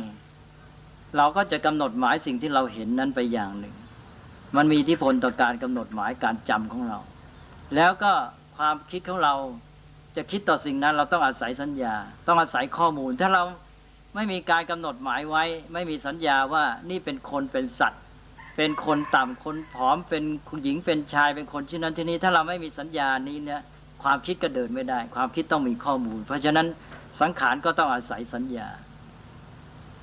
เราก็จะกำหนดหมายสิ่งที่เราเห็นนั้นไปอย่างหนึ่ง มันมีอิทธิพลต่อการกำหนดหมายการจำของเรา แล้วก็ความคิดของเราจะคิดต่อสิ่งนั้นเราต้องอาศัยสัญญา ต้องอาศัยข้อมูล ถ้าเรา ไม่มีการกำหนดหมายไว้ ไม่มีสัญญาว่านี่เป็นคนเป็นสัตว์ เป็นคนต่ำคนผอมเป็นคุณหญิงเป็นชายเป็นคนที่นั้นที่นี้ ถ้าเราไม่มีสัญญานี้เนี่ยความคิดก็เดินไม่ได้ ความคิดต้องมีข้อมูล เพราะฉะนั้นสังขารก็ต้องอาศัยสัญญา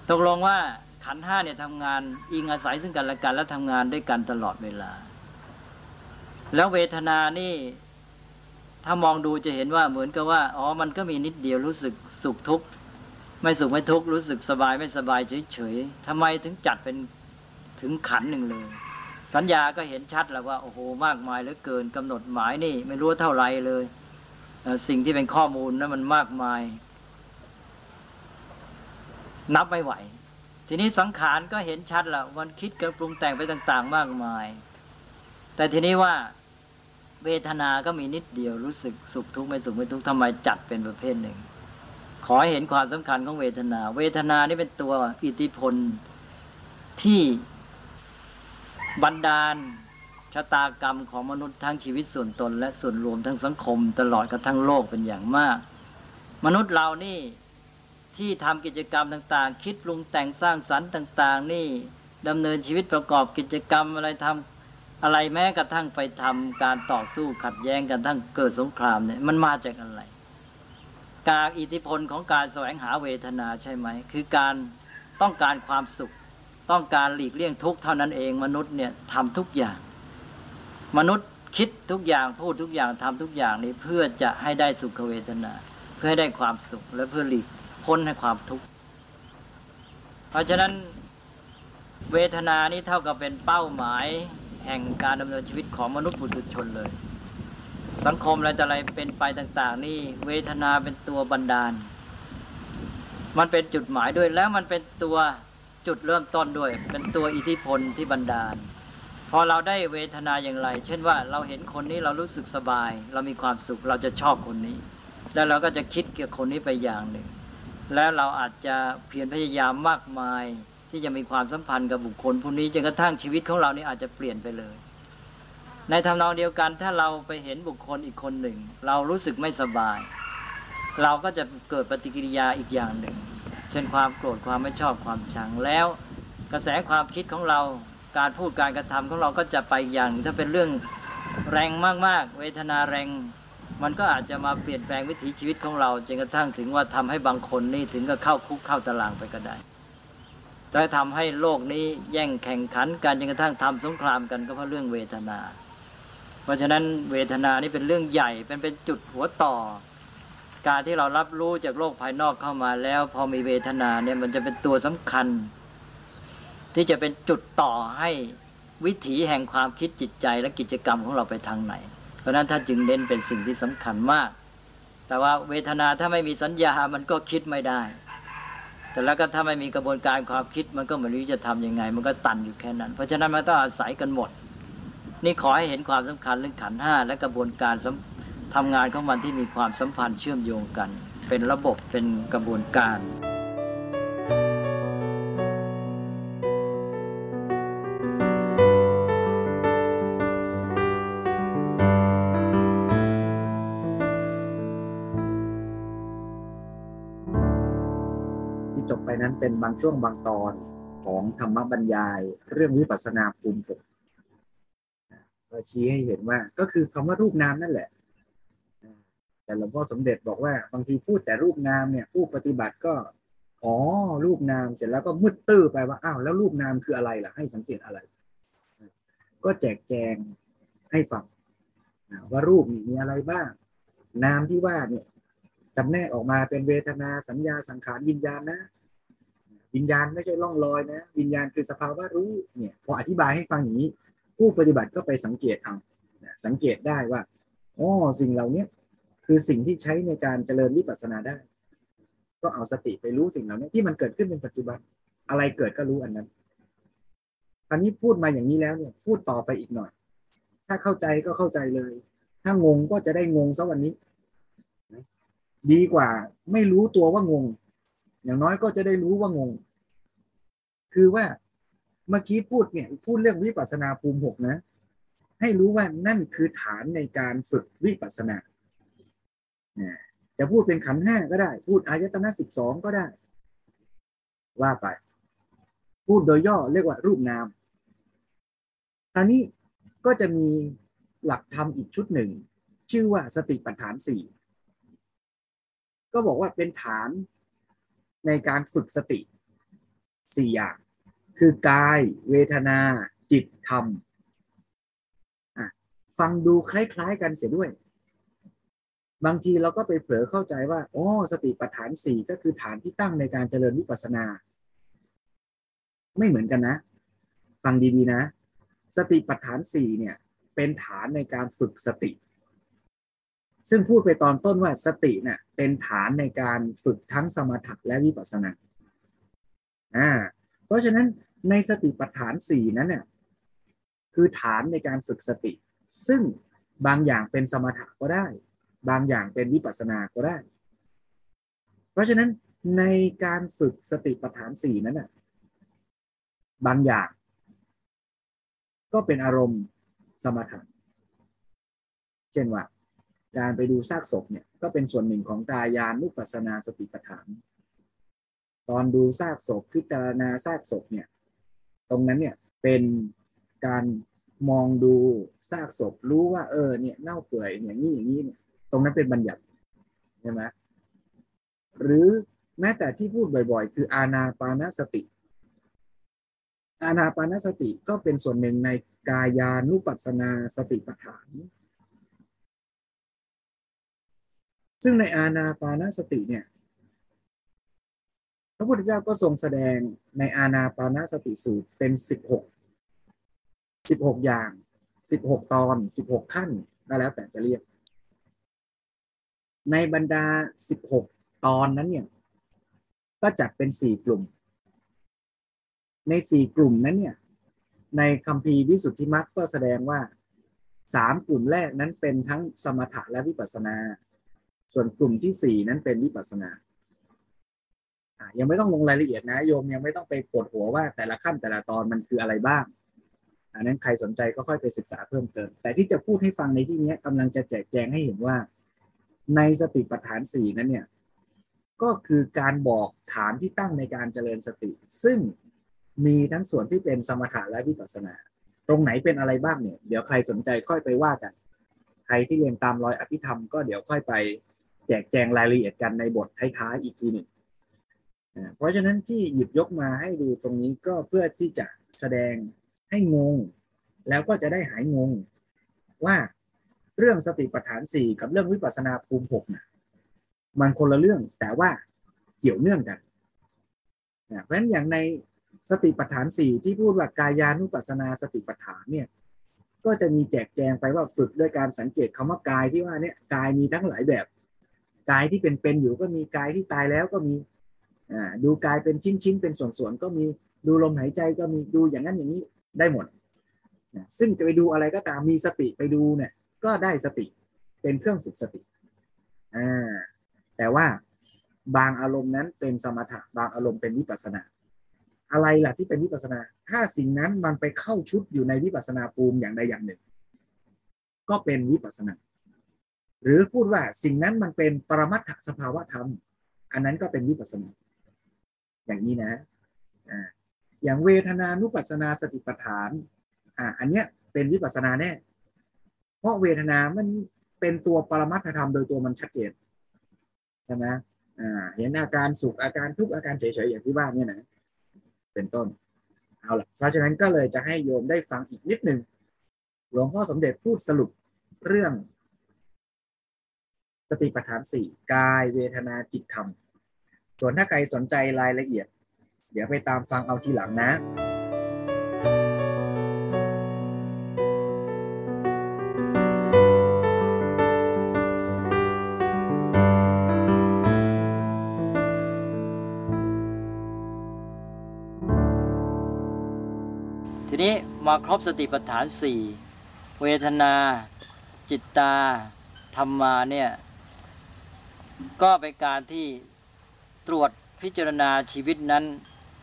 ตกลงว่าขันห้าเนี่ยทำงานอิงอาศัยซึ่งกันและกัน และทำงานด้วยกันตลอดเวลา แล้วเวทนานี่ถ้ามองดูจะเห็นว่าเหมือนกับว่าอ๋อมันก็มีนิดเดียวรู้สึกสุขทุกข์ ไม่สุขไม่ทุกข์รู้สึกสบายไม่สบายเฉยๆทำไมถึงจัดเป็นถึงขันหนึ่งเลย สัญญาก็เห็นชัดแล้วว่า โอ้โหมากมายเหลือเกินกำหนดหมายนี่ ไม่รู้เท่าไรเลยสิ่งที่เป็นข้อมูลนั้นมันมากมาย นับไม่ไหว ทีนี้สังขารก็เห็นชัดละวันคิดกับปรุงแต่งไปต่าง ๆ มากมาย แต่ทีนี้ว่าเวทนาก็มีนิดเดียวรู้สึกสุขทุกข์ไม่สุขไม่ทุกข์ทำไมจัดเป็นประเภทหนึ่ง ขอเห็นความสำคัญของเวทนา เวทนานี่เป็นตัวอิทธิพลที่บันดาลชะตากรรมของมนุษย์ทั้งชีวิตส่วนตน และส่วนรวมทั้งสังคม ตลอดกระทั่งโลกเป็นอย่างมาก มนุษย์เรานี่ที่ทำกิจกรรมต่างๆ คิดปรุงแต่งสร้างสรรค์ต่าง ๆ นี่ดำเนินชีวิตประกอบกิจกรรมอะไรทำอะไรแม้กระทั่งไปทำการต่อสู้ขัดแย้งกันทั้งเกิดสงครามเนี่ยมันมาจากอะไร การอิทธิพลของการแสวงหาเวทนาใช่ไหม คือการต้องการความสุข ต้องการหลีกเลี่ยงทุกข์เท่านั้นเอง มนุษย์เนี่ยทำทุกอย่าง มนุษย์คิดทุกอย่างพูดทุกอย่างทำทุกอย่างนี้เพื่อจะให้ได้สุขเวทนา เพื่อให้ได้ความสุข และเพื่อหลีกพ้นให้ความทุกข์ เพราะฉะนั้นเวทนานี้เท่ากับเป็นเป้าหมายแห่งการดำเนินชีวิตของมนุษย์ปุถุชนเลย สังคมอะไรแต่อะไรเป็นไปต่าง ๆ นี่เวทนาเป็นตัวบันดาล มันเป็นจุดหมายด้วยแล้วมันเป็นตัวจุดเริ่มต้นด้วย เป็นตัวอิทธิพลที่บันดาล พอเราได้เวทนาอย่างไร เช่นว่าเราเห็นคนนี้เรารู้สึกสบาย เรามีความสุขเราจะชอบคนนี้ แล้วเราก็จะคิดเกี่ยวกับคนนี้ไปอย่างหนึ่ง แล้วเราอาจจะเพียรพยายามมากมาย ที่จะมีความสัมพันธ์กับบุคคลผู้นี้จนกระทั่งชีวิตของเรานี่อาจจะเปลี่ยนไปเลย ในทำนองเดียวกันถ้าเราไปเห็นบุคคลอีกคนหนึ่ง เรารู้สึกไม่สบาย เราก็จะเกิดปฏิกิริยาอีกอย่างหนึ่ง เช่นความโกรธความไม่ชอบความชังแล้ว กระแสความคิดของเราการพูดการกระทำของเราก็จะไปอย่างถ้าเป็นเรื่องแรงมากๆ เวทนาแรง มันก็อาจจะมาเปลี่ยนแปลงวิถีชีวิตของเราจนกระทั่งถึงว่าทำให้บางคนนี่ถึงกับเข้าคุกเข้าตารางไปก็ได้แต่ทำให้โลกนี้แย่งแข่งขันกันจนกระทั่งทำสงครามกันก็เพราะเรื่องเวทนา เพราะฉะนั้นเวทนานี่เป็นเรื่องใหญ่เป็นเป็นจุดหัวต่อ การที่เรารับรู้จากโลกภายนอกเข้ามาแล้ว พอมีเวทนาเนี่ยมันจะเป็นตัวสำคัญ ที่จะเป็นจุดต่อให้วิถีแห่งความคิดจิตใจและกิจกรรมของเราไปทางไหน เพราะนั้นถ้าจึงเน้นเป็นสิ่งที่สำคัญมาก แต่ว่าเวทนาถ้าไม่มีสัญญามันก็คิดไม่ได้ แต่แล้วก็ถ้าไม่มีกระบวนการความคิดมันก็ไม่รู้จะทํำยังไง มันก็ตันอยู่แค่นั้น เพราะฉะนั้นมันต้องอาศัยกันหมด นี่ขอให้เห็นความสำคัญเรื่องขันห้าและกระบวนการทำงานของมันที่มีความสัมพันธ์เชื่อมโยงกัน เป็นระบบเป็นกระบวนการจบไปนั้นเป็นบางช่วงบางตอนของธรรมบรรยาย เรื่องวิปัสสนาภูมิ ชี้ให้เห็นว่า ก็คือคำว่ารูปนามนั่นแหละ แต่หลวงพ่อสมเด็จบอกว่า บางทีพูดแต่รูปนามเนี่ยผู้ปฏิบัติก็อ๋อรูปนามเสร็จแล้วก็มืดตื้อไปว่าอ้าวแล้วรูปนามคืออะไรล่ะให้สังเกตอะไร ก็แจกแจงให้ฟังว่ารูปมีอะไรบ้าง นามที่ว่าเนี่ยจำแนกออกมาเป็นเวทนาสัญญาสังขารวิญญาณนะ วิญญาณไม่ใช่ล่องลอยนะ วิญญาณคือสภาวะรู้เนี่ยพออธิบายให้ฟังอย่างนี้ ผู้ปฏิบัติก็ไปสังเกตเอาสังเกตได้ว่าอ๋อสิ่งเหล่านี้คือสิ่งที่ใช้ในการเจริญวิปัสสนาได้ ก็เอาสติไปรู้สิ่งเหล่านี้ที่มันเกิดขึ้นเป็นปัจจุบัน อะไรเกิดก็รู้อันนั้นอันนี้พูดมาอย่างนี้แล้วเนี่ย พูดต่อไปอีกหน่อย ถ้าเข้าใจก็เข้าใจเลย ถ้างงก็จะได้งงสักวันนี้ ดีกว่าไม่รู้ตัวว่างง อย่างน้อยก็จะได้รู้ว่างง คือว่า เมื่อกี้พูดเนี่ยพูดเรื่องวิปัสนาภูมิหกนะ ให้รู้ว่านั่นคือฐานในการฝึกวิปัสสนา จะพูดเป็นขันห้าก็ได้ พูดอายตนะสิบสองก็ได้ ว่าไป พูดโดยย่อเรียกว่ารูปนามคราวนี้ก็จะมีหลักธรรมอีกชุดหนึ่ง ชื่อว่าสติปัฏฐานสี่ก็บอกว่าเป็นฐานในการฝึกสติสี่อย่าง คือกาย เวทนา จิตธรรมฟังดูคล้าย ๆ กันเสียด้วย บางทีเราก็ไปเผลอเข้าใจว่าอ๋อสติปัฏฐานสี่ก็คือฐานที่ตั้งในการเจริญวิปัสสนา ไม่เหมือนกันนะ ฟังดีๆนะ สติปัฏฐานสี่เนี่ย เป็นฐานในการฝึกสติ ซึ่งพูดไปตอนต้นว่าสติเนี่ยเป็นฐานในการฝึกทั้งสมถะและวิปัสสนาอ่าเพราะฉะนั้น ในสติปัฏฐานสี่นั้นเนี่ยคือฐานในการฝึกสติ ซึ่งบางอย่างเป็นสมถะก็ได้ บางอย่างเป็นวิปัสสนาก็ได้ เพราะฉะนั้นในการฝึกสติปัฏฐานสี่นั้นน่ะบางอย่าง ก็เป็นอารมณ์สมถะเช่นว่า การไปดูซากศพเนี่ยก็เป็นส่วนหนึ่งของกายานุปัสสนาสติปัฏฐาน ตอนดูซากศพพิจารณาซากศพเนี่ย ตรงนั้นเนี่ยเป็นการมองดูซากศพรู้ว่าเออเนี่ยเน่าเปื่อยอย่างนี้อย่างนี้ตรงนั้นเป็นบัญญัติใช่ไหมหรือแม้แต่ที่พูดบ่อยๆ คืออาณาปานสติ อาณาปานสติก็เป็นส่วนหนึ่งในกายานุปัสสนาสติปัฏฐาน ซึ่งในอาณาปานสติเนี่ย พระพุทธเจ้าก็ทรงแสดงในอาณาปานสติสูตรเป็นสิบหกสิบหกอย่างสิบหกตอนสิบหกขั้นก็แล้วแต่จะเรียก ในบรรดาสิบหกตอนนั้นเนี่ย ก็จัดเป็นสี่กลุ่ม ในสี่กลุ่มนั้นเนี่ย ในคำพีวิสุทธิมรรคก็แสดงว่าสามกลุ่มแรกนั้นเป็นทั้งสมถะและวิปัสสนา ส่วนกลุ่มที่สี่นั้นเป็นวิปัสสนา ยังไม่ต้องลงรายละเอียดนะโยมยังไม่ต้องไปปวดหัวว่าแต่ละขั้นแต่ละตอนมันคืออะไรบ้างอันนั้นใครสนใจก็ค่อยไปศึกษาเพิ่มเติม แต่ที่จะพูดให้ฟังในที่นี้กำลังจะแจกแจงให้เห็นว่า ในสติปัฏฐานสี่นั้นเนี่ยก็คือการบอกฐานที่ตั้งในการเจริญสติ ซึ่งมีทั้งส่วนที่เป็นสมถะและวิปัสสนา ตรงไหนเป็นอะไรบ้างเนี่ย เดี๋ยวใครสนใจค่อยไปว่ากัน ใครที่เรียนตามรอยอภิธรรมก็เดี๋ยวค่อยไปแจกแจงรายละเอียดกันในบทท้ายๆอีกทีหนึ่ง เพราะฉะนั้นที่หยิบยกมาให้ดูตรงนี้ก็เพื่อที่จะแสดงให้งง แล้วก็จะได้หายงง ว่าเรื่องสติปัฏฐานสี่กับเรื่องวิปัสสนาภูมิหกนะมันคนละเรื่องแต่ว่าเกี่ยวเนื่องกันเพราะฉะนั้นอย่างในสติปัฏฐานสี่ที่พูดว่ากายานุปัสสนาสติปัฏฐานเนี่ยก็จะมีแจกแจงไปว่าฝึกด้วยการสังเกตคำว่ากายที่ว่าเนี่ยกายมีทั้งหลายแบบ กายที่เป็นเป็นอยู่ก็มีกายที่ตายแล้วก็มี ดูกายเป็นชิ้นชิ้นเป็นส่วนส่วนก็มีดูลมหายใจก็มีดูอย่างนั้นอย่างนี้ได้หมด ซึ่งจะไปดูอะไรก็ตามมีสติไปดูเนี่ยก็ได้สติเป็นเครื่องฝึกสติแต่ว่าบางอารมณ์นั้นเป็นสมถะบางอารมณ์เป็นวิปัสนา อะไรล่ะที่เป็นวิปัสนา ถ้าสิ่งนั้นมันไปเข้าชุดอยู่ในวิปัสนาภูมิอย่างใดอย่างหนึ่ง ก็เป็นวิปัสนา หรือพูดว่าสิ่งนั้นมันเป็นปรมัตถสภาวะธรรม อันนั้นก็เป็นวิปัสนา อย่างนี้นะอ่าอย่างเวทนานุปัสนาสติปัฏฐานอ่าอันเนี้ยเป็นวิปัสสนาแน่ เพราะเวทนามันเป็นตัวปรมัตถธรรมโดยตัวมันชัดเจนใช่ไหมอ่าเห็นอาการสุขอาการทุกข์อาการเฉยๆอย่างที่ว่าเนี่ยนะเป็นต้นเอาละเพราะฉะนั้นก็เลยจะให้โยมได้ฟังอีกนิดหนึ่งหลวงพ่อสมเด็จพูดสรุปเรื่อง สติปัฏฐานสี่กายเวทนาจิตธรรม ส่วนถ้าใครสนใจรายละเอียด เดี๋ยวไปตามฟังเอาทีหลังนะทีนี้มาครบสติปัฏฐานสี่เวทนา จิตตา ธรรมาเนี่ย ก็เป็นการที่ ตรวจพิจารณาชีวิตนั้น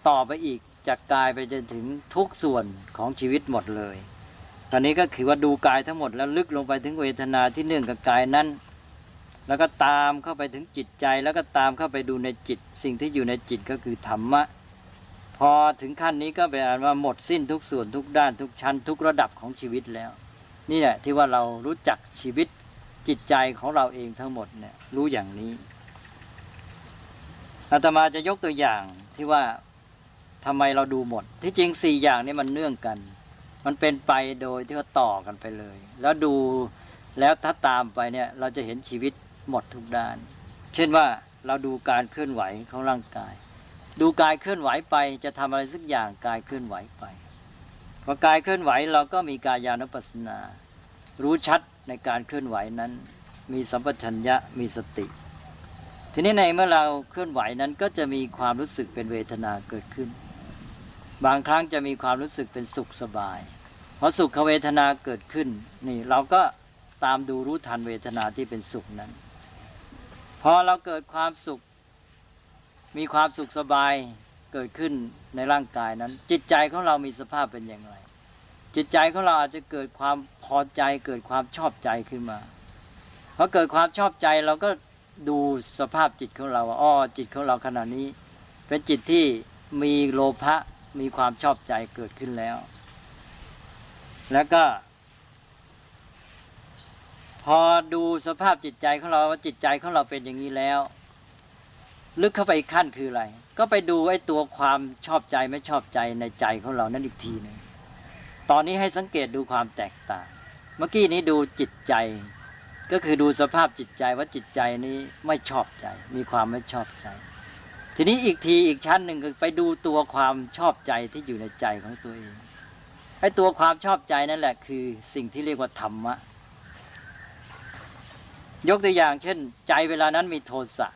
ต่อไปอีกจากกายไปจนถึงทุกส่วนของชีวิตหมดเลย ตอนนี้ก็คือว่าดูกายทั้งหมดแล้วลึกลงไปถึงเวทนาที่เนื่องกับกายนั้น แล้วก็ตามเข้าไปถึงจิตใจ แล้วก็ตามเข้าไปดูในจิต สิ่งที่อยู่ในจิตก็คือธรรมะ พอถึงขั้นนี้ก็เป็นอันว่าหมดสิ้นทุกส่วนทุกด้านทุกชั้น ทุกระดับของชีวิตแล้ว นี่แหละที่ว่าเรารู้จักชีวิตจิตใจของเราเองทั้งหมดเนี่ยรู้อย่างนี้ อาตมาจะยกตัวอย่างที่ว่าทำไมเราดูหมด ที่จริงสี่อย่างนี้มันเนื่องกัน มันเป็นไปโดยที่ว่าต่อกันไปเลย แล้วดูแล้วถ้าตามไปเนี่ยเราจะเห็นชีวิตหมดทุกด้าน เช่นว่าเราดูการเคลื่อนไหวของร่างกาย ดูกายเคลื่อนไหวไปจะทำอะไรสักอย่างกายเคลื่อนไหวไปพอกายเคลื่อนไหวเราก็มีกายานุปัสสนา รู้ชัดในการเคลื่อนไหวนั้น มีสัมปชัญญะมีสติ ทีนี้ในเมื่อเราเคลื่อนไหวนั้นก็จะมีความรู้สึกเป็นเวทนาเกิดขึ้น บางครั้งจะมีความรู้สึกเป็นสุขสบายพอสุขเวทนาเกิดขึ้น นี่เราก็ตามดูรู้ทันเวทนาที่เป็นสุขนั้น พอเราเกิดความสุข มีความสุขสบายเกิดขึ้นในร่างกายนั้น จิตใจของเรามีสภาพเป็นอย่างไร จิตใจของเราอาจจะเกิดความพอใจ เกิดความชอบใจขึ้นมาพอเกิดความชอบใจเราก็ ดูสภาพจิตของเราอ๋อจิตของเราขณะนี้ เป็นจิตที่มีโลภะมีความชอบใจเกิดขึ้นแล้ว แล้วก็ พอดูสภาพจิตใจของเราว่าจิตใจของเราเป็นอย่างนี้แล้ว ลึกเข้าไปอีกขั้นคืออะไร ก็ไปดูไอ้ตัวความชอบใจไม่ชอบใจในใจของเรานั่นอีกทีหนึ่งตอนนี้ให้สังเกตดูความแตกต่าง เมื่อกี้นี้ดูจิตใจ ก็คือดูสภาพจิตใจว่าจิตใจนี้ไม่ชอบใจ มีความไม่ชอบใจ ทีนี้อีกทีอีกชั้นหนึ่งคือไปดูตัวความชอบใจที่อยู่ในใจของตัวเองไอ้ตัวความชอบใจนั่นแหละ คือสิ่งที่เรียกว่าธรรมะ ยกตัวอย่าง เช่น ใจเวลานั้นมีโทสะ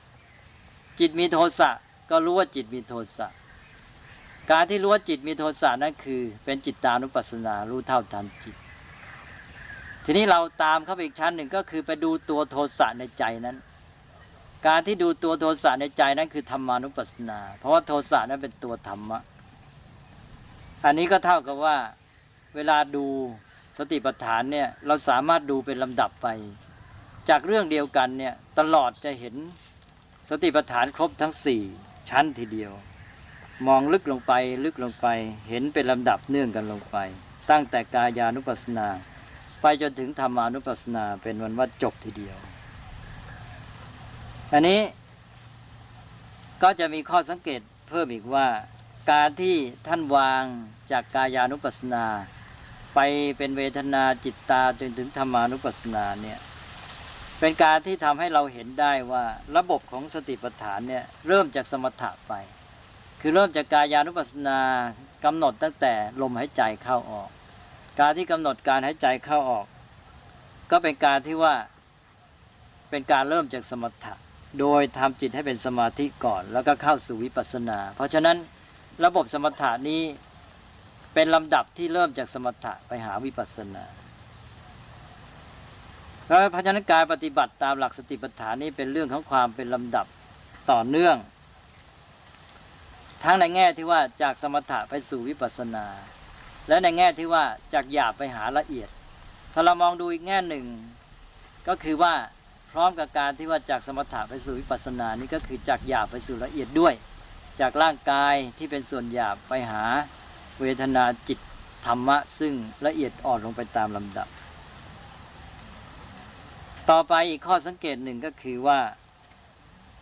จิตมีโทสะก็รู้ว่าจิตมีโทสะการที่รู้ว่าจิตมีโทสะนั่นคือ เป็นจิตตานุปัสสนารู้เท่าทันจิต ทีนี้เราตามเข้าไปอีกชั้นหนึ่งก็คือไปดูตัวโทสะในใจนั้น การที่ดูตัวโทสะในใจนั้นคือธรรมานุปัสสนา เพราะว่าโทสะนั้นเป็นตัวธรรมะ อันนี้ก็เท่ากับว่าเวลาดูสติปัฏฐานเนี่ยเราสามารถดูเป็นลำดับไป จากเรื่องเดียวกันเนี่ยตลอดจะเห็นสติปัฏฐานครบทั้งสี่ชั้นทีเดียว มองลึกลงไปลึกลงไปเห็นเป็นลำดับเนื่องกันลงไป ตั้งแต่กายานุปัสสนา ไปจนถึงธรรมานุปัสสนาเป็นวันว่าจบทีเดียว อันนี้ก็จะมีข้อสังเกตเพิ่มอีกว่า การที่ท่านวางจากกายานุปัสสนา ไปเป็นเวทนาจิตตาจนถึงธรรมานุปัสสนาเนี่ยเป็นการที่ทำให้เราเห็นได้ว่าระบบของสติปัฏฐานเนี่ยเริ่มจากสมถะไป คือเริ่มจากกายานุปัสสนากำหนดตั้งแต่ลมหายใจเข้าออก การที่กำหนดการหายใจเข้าออก ก็เป็นการที่ว่าเป็นการเริ่มจากสมถะ โดยทำจิตให้เป็นสมาธิก่อน แล้วก็เข้าสู่วิปัสสนา เพราะฉะนั้นระบบสมถะนี้เป็นลำดับที่เริ่มจากสมถะไปหาวิปัสสนาแล้วพัฒนาการปฏิบัติตามหลักสติปัฏฐานนี้เป็นเรื่องของความเป็นลำดับต่อเนื่อง ทั้งในแง่ที่ว่าจากสมถะไปสู่วิปัสสนา และในแง่ที่ว่าจากหยาบไปหาละเอียด ถ้าเรามองดูอีกแง่หนึ่ง ก็คือว่าพร้อมกับการที่ว่าจากสมถะไปสู่วิปัสสนานี่ก็คือจากหยาบไปสู่ละเอียดด้วย จากร่างกายที่เป็นส่วนหยาบไปหาเวทนาจิตธรรมะ ซึ่งละเอียดอ่อนลงไปตามลำดับ ต่อไปอีกข้อสังเกตหนึ่งก็คือว่า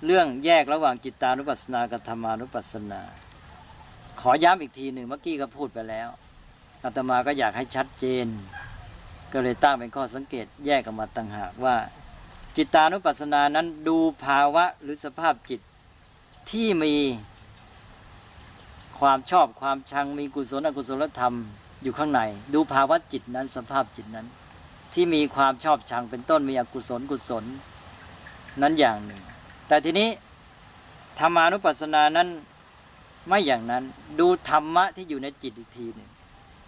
เรื่องแยกระหว่างจิตตานุปัสสนากับธรรมานุปัสสนา ขอย้ำอีกทีหนึ่งเมื่อกี้ก็พูดไปแล้ว อาตมาก็อยากให้ชัดเจน ก็เลยตั้งเป็นข้อสังเกตแยกกันมาต่างหากว่า จิตานุปัสสนานั้นดูภาวะหรือสภาพจิตที่มีความชอบความชังมีกุศลอกุศลธรรมอยู่ข้างใน ดูภาวะจิตนั้นสภาพจิตนั้น ที่มีความชอบชังเป็นต้นมีอกุศลกุศลนั้นอย่างหนึ่ง แต่ทีนี้ธรรมานุปัสสนานั้นไม่อย่างนั้นดูธรรมะที่อยู่ในจิตอีกทีหนึ่ง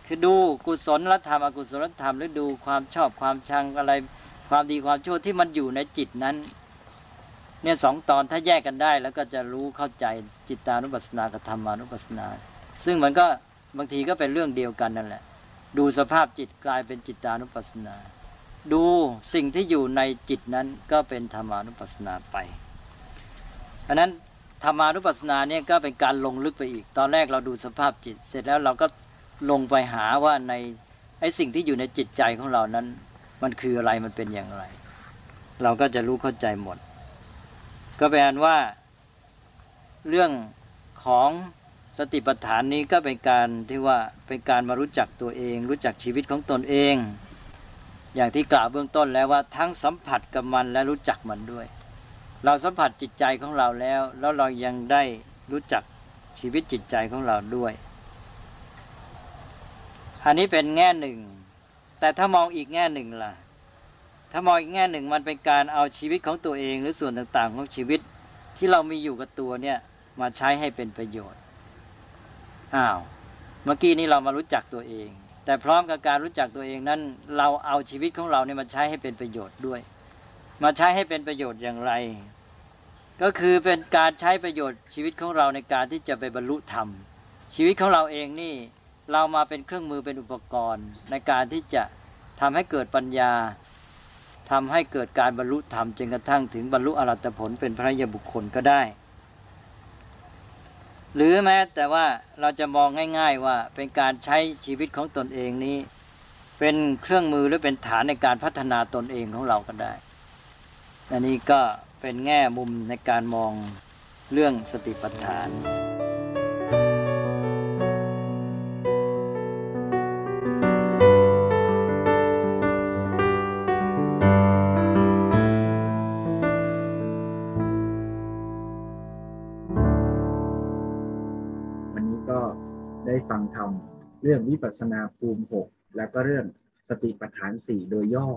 คือดูกุศลธรรมอกุศลธรรมหรือดูความชอบความชังอะไรความดีความชั่วที่มันอยู่ในจิตนั้นเนี่ยสองตอนถ้าแยกกันได้ แล้วก็จะรู้เข้าใจจิตตานุปัสสนากับธรรมานุปัสสนา ซึ่งมันก็บางทีก็เป็นเรื่องเดียวกันนั่นแหละ ดูสภาพจิตกลายเป็นจิตตานุปัสสนา ดูสิ่งที่อยู่ในจิตนั้นก็เป็นธรรมานุปัสสนาไปอันนั้นธรรมานุปัสสนาเนี่ยก็เป็นการลงลึกไปอีก ตอนแรกเราดูสภาพจิต เสร็จแล้วเราก็ ลงไปหาว่าในไอ้สิ่งที่อยู่ในจิตใจของเรานั้น มันคืออะไรมันเป็นอย่างไร เราก็จะรู้เข้าใจหมด ก็แปลว่า เรื่องของสติปัฏฐานนี้ก็เป็นการที่ว่าเป็นการมารู้จักตัวเอง รู้จักชีวิตของตนเอง อย่างที่กล่าวเบื้องต้นแล้วว่าทั้งสัมผัสกับมันและรู้จักมันด้วย เราสัมผัสจิตใจของเราแล้ว แล้วเรายังได้รู้จักชีวิตจิตใจของเราด้วย อันนี้เป็นแง่หนึ่ง แต่ถ้ามองอีกแง่หนึ่งล่ะ ถ้ามองอีกแง่หนึ่งมันเป็นการเอาชีวิตของตัวเองหรือส่วนต่างๆ ของชีวิตที่เรามีอยู่กับตัวเนี่ยมาใช้ให้เป็นประโยชน์ อ้าว เมื่อกี้นี้เรามารู้จักตัวเอง แต่พร้อมกับการรู้จักตัวเองนั้น เราเอาชีวิตของเราเนี่ยมาใช้ให้เป็นประโยชน์ด้วย มาใช้ให้เป็นประโยชน์อย่างไร ก็คือเป็นการใช้ประโยชน์ชีวิตของเราในการที่จะไปบรรลุธรรม ชีวิตของเราเองนี่ เรามาเป็นเครื่องมือเป็นอุปกรณ์ ในการที่จะทำให้เกิดปัญญาทำให้เกิดการบรรลุธรรมจนกระทั่งถึงบรรลุอรัตผลเป็นพระยาบุคคลก็ได้ หรือแม้แต่ว่าเราจะมองง่าย ๆว่าเป็นการใช้ชีวิตของตนเองนี้ เป็นเครื่องมือหรือเป็นฐานในการพัฒนาตนเองของเราก็ได้อันนี้ก็เป็นแง่มุมในการมองเรื่องสติปัฏฐาน เรื่องวิปัสนาภูมิหกแล้วก็เรื่องสติปัฏฐานสี่โดยย่อ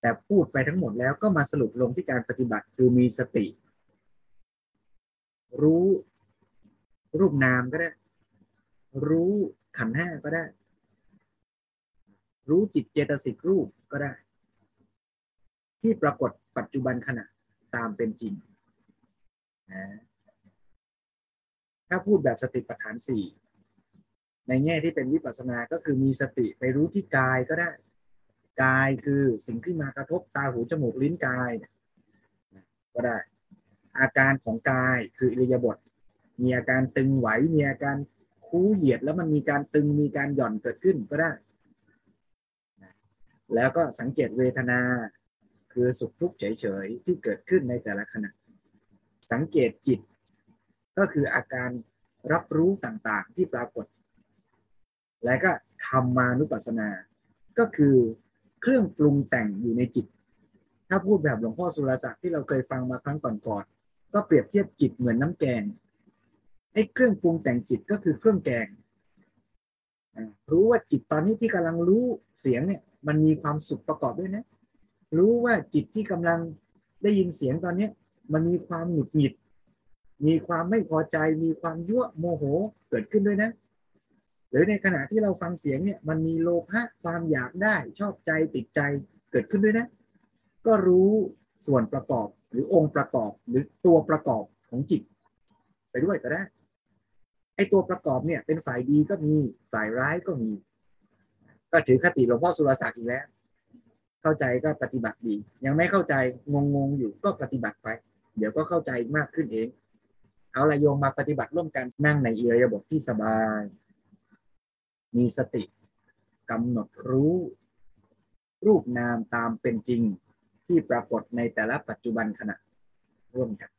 แต่พูดไปทั้งหมดแล้วก็มาสรุปลงที่การปฏิบัติคือมีสติ รู้รูปนามก็ได้ รู้ขันห้าก็ได้ รู้จิตเจตสิกรูปก็ได้ ที่ปรากฏปัจจุบันขณะตามเป็นจริงนะถ้าพูดแบบสติปัฏฐานสี่ ในแง่ที่เป็นวิปัสสนาก็คือมีสติไปรู้ที่กายก็ได้ กายคือสิ่งที่มากระทบตาหูจมูกลิ้นกายก็ได้ อาการของกายคืออิริยาบถมีอาการตึงไหวมีอาการคูเหยียดแล้วมันมีการตึงมีการหย่อนเกิดขึ้นก็ได้ แล้วก็สังเกตเวทนาคือสุขทุกข์เฉยๆที่เกิดขึ้นในแต่ละขณะ สังเกตจิต ก็คืออาการรับรู้ต่างๆที่ปรากฏ และก็ธรรมานุปัสสนา ก็คือเครื่องปรุงแต่งอยู่ในจิต ถ้าพูดแบบหลวงพ่อสุรศักดิ์ที่เราเคยฟังมาครั้งก่อนๆก็เปรียบเทียบจิตเหมือนน้ำแกงไอ้เครื่องปรุงแต่งจิตก็คือเครื่องแกง รู้ว่าจิตตอนนี้ที่กำลังรู้เสียงเนี่ยมันมีความสุขประกอบด้วยนะ รู้ว่าจิตที่กำลังได้ยินเสียงตอนนี้มันมีความหงุดหงิด มีความไม่พอใจ มีความยั่วโมโหเกิดขึ้นด้วยนะ หรือในขณะที่เราฟังเสียงเนี่ยมันมีโลภะความอยากได้ชอบใจติดใจเกิดขึ้นด้วยนะ ก็รู้ส่วนประกอบหรือองค์ประกอบหรือตัวประกอบของจิต ไปด้วยก็ได้ไอตัวประกอบเนี่ยเป็นฝ่ายดีก็มีฝ่ายร้ายก็มี ก็ถือคติหลวงพ่อสุรศักดิ์อีกแล้ว เข้าใจก็ปฏิบัติดี ยังไม่เข้าใจงงงอยู่ก็ปฏิบัติไป เดี๋ยวก็เข้าใจมากขึ้นเอง เอาละโยมมาปฏิบัติร่วมกันนั่งในเอิริยบถที่สบาย มีสติกำหนดรู้ รูปนามตามเป็นจริงที่ปรากฏในแต่ละปัจจุบันขณะร่วมกัน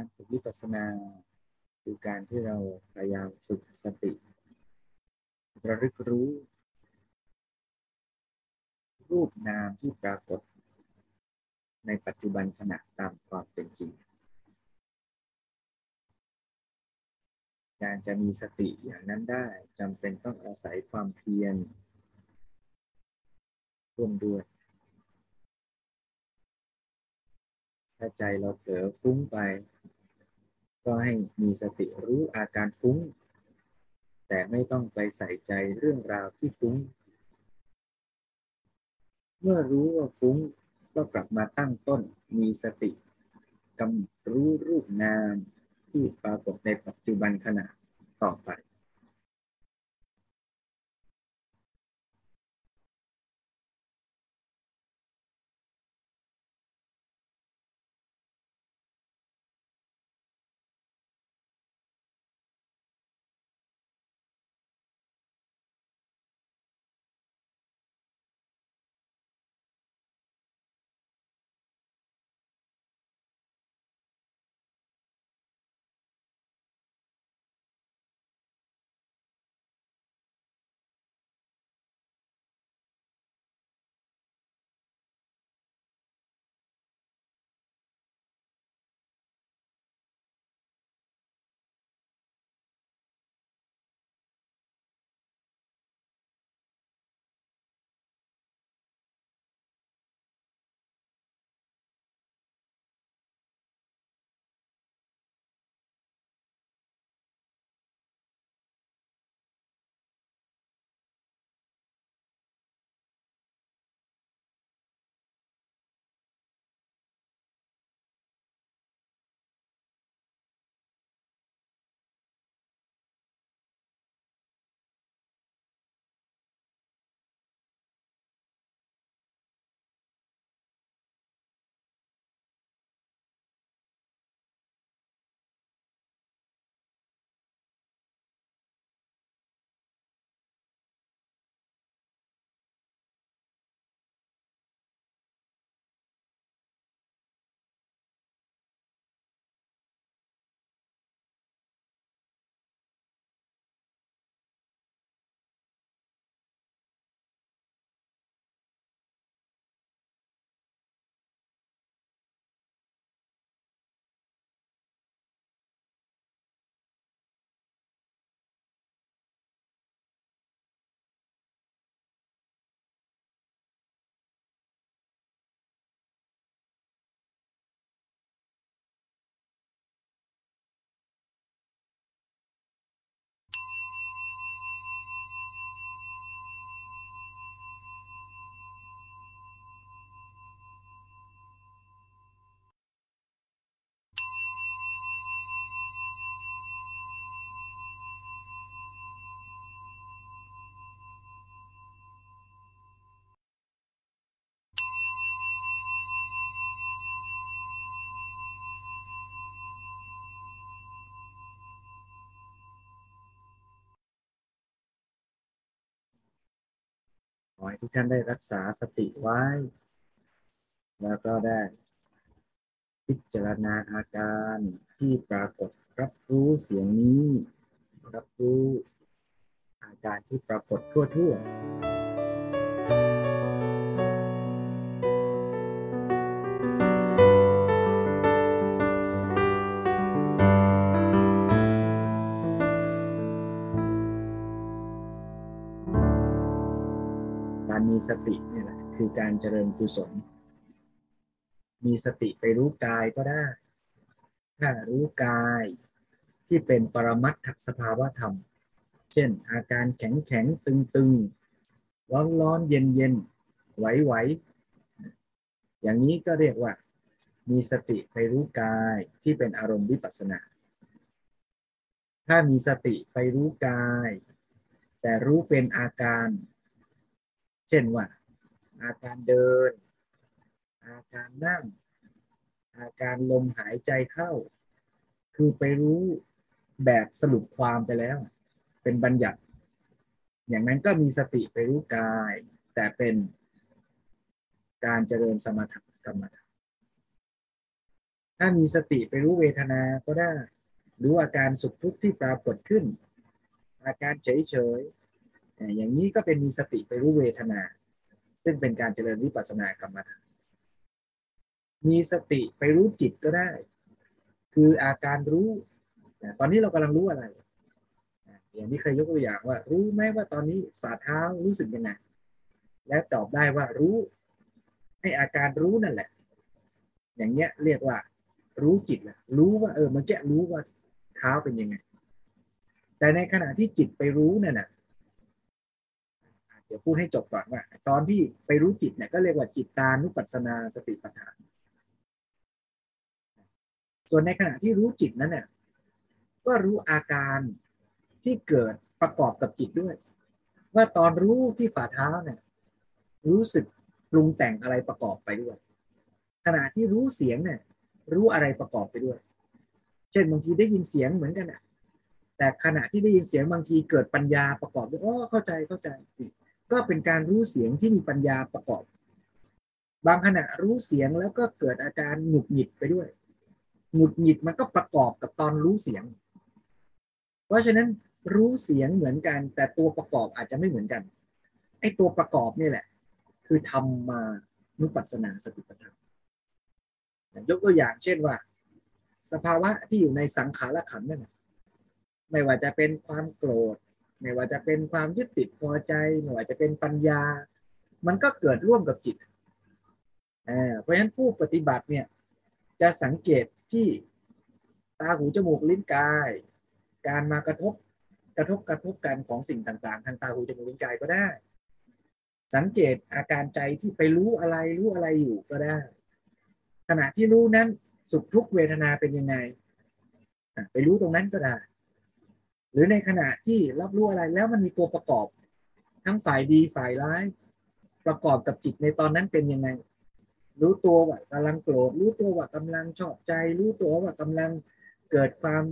การฝึกวิปัสสนา คือการที่เราพยายามฝึกสติ ระลึกรู้ รูปนามที่ปรากฏ ในปัจจุบันขณะตามความเป็นจริง การจะมีสติอย่างนั้นได้จำเป็นต้องอาศัยความเพียรร่วมด้วยถ้าใจเราเผลอฟุ้งไป ก็ให้มีสติรู้อาการฟุ้ง แต่ไม่ต้องไปใส่ใจเรื่องราวที่ฟุ้ง เมื่อรู้ว่าฟุ้งก็กลับมาตั้งต้นมีสติกำรู้รูปนามที่ปรากฏในปัจจุบันขณะต่อไป ให้ทุกท่านได้รักษาสติไว้ แล้วก็ได้พิจารณาอาการที่ปรากฏรับรู้เสียงนี้ รับรู้อาการที่ปรากฏทั่วๆ มีสติเนี่ยแหละคือการเจริญกุศล มีสติไปรู้กายก็ได้ถ้ารู้กายที่เป็นปรมัตถสภาวะธรรม เช่น อาการแข็งแข็งตึงตึงร้อนร้อนเย็นเย็นไหวไหวอย่างนี้ก็เรียกว่า มีสติไปรู้กายที่เป็นอารมณ์วิปัสสนา ถ้ามีสติไปรู้กาย แต่รู้เป็นอาการ เช่นว่า อาการเดิน อาการนั่ง อาการลมหายใจเข้า คือไปรู้แบบสรุปความไปแล้ว เป็นบัญญัติ อย่างนั้นก็มีสติไปรู้กาย แต่เป็นการเจริญสมถกรรมฐานถ้ามีสติไปรู้เวทนาก็ได้ รู้อาการสุขทุกข์ที่ปรากฏขึ้น อาการเฉยเฉย อย่างนี้ก็เป็นมีสติไปรู้เวทนา ซึ่งเป็นการเจริญวิปัสสนากรรมฐานมีสติไปรู้จิตก็ได้ คืออาการรู้ตอนนี้เรากำลังรู้อะไร อย่างนี้เคยยกตัวอย่างว่า รู้ไหมว่าตอนนี้ฝ่าเท้ารู้สึกยังไงและตอบได้ว่ารู้ให้อาการรู้นั่นแหละ อย่างเงี้ยเรียกว่า รู้จิตแหละรู้ว่าเออมันแกรู้ว่าเท้าเป็นยังไง แต่ในขณะที่จิตไปรู้นั่นน่ะ เดี๋ยวพูดให้จบก่อนว่า ตอนที่ไปรู้จิตเนี่ยก็เรียกว่าจิตตานุปัสสนาสติปัฏฐาน ส่วนในขณะที่รู้จิตนั้นเนี่ยก็รู้อาการที่เกิดประกอบกับจิตด้วย ว่าตอนรู้ที่ฝ่าเท้าเนี่ยรู้สึกปรุงแต่งอะไรประกอบไปด้วย ขณะที่รู้เสียงเนี่ยรู้อะไรประกอบไปด้วย เช่นบางทีได้ยินเสียงเหมือนกันอะแต่ขณะที่ได้ยินเสียงบางทีเกิดปัญญาประกอบด้วยอ๋อเข้าใจเข้าใจ ก็เป็นการรู้เสียงที่มีปัญญาประกอบ บางขณะรู้เสียงแล้วก็เกิดอาการหงุดหงิดไปด้วยหงุดหงิดมันก็ประกอบกับตอนรู้เสียง เพราะฉะนั้นรู้เสียงเหมือนกัน แต่ตัวประกอบอาจจะไม่เหมือนกันไอ้ตัวประกอบนี่แหละ คือทำมานุปัสสนาสติปัฏฐานยกตัวอย่างเช่นว่า สภาวะที่อยู่ในสังขารขันนั่นไม่ว่าจะเป็นความโกรธ ไม่ว่าจะเป็นความยึดติดพอใจไม่ว่าจะเป็นปัญญา มันก็เกิดร่วมกับจิตเพราะฉะนั้นผู้ปฏิบัติเนี่ยจะสังเกตที่ตาหูจมูกลิ้นกาย การมากระทบกระทบกระทบกันของสิ่งต่างๆ ทางตาหูจมูกลิ้นกายก็ได้ สังเกตอาการใจที่ไปรู้อะไรรู้อะไรอยู่ก็ได้ ขณะที่รู้นั้นสุขทุกเวทนาเป็นยังไง ไปรู้ตรงนั้นก็ได้ หรือในขณะที่รับรู้อะไรแล้วมันมีตัวประกอบ ทั้งฝ่ายดีฝ่ายร้าย ประกอบกับจิตในตอนนั้นเป็นยังไง รู้ตัวว่ากำลังโกรธรู้ตัวว่ากำลังชอบใจ รู้ตัวว่ากำลังเกิดความ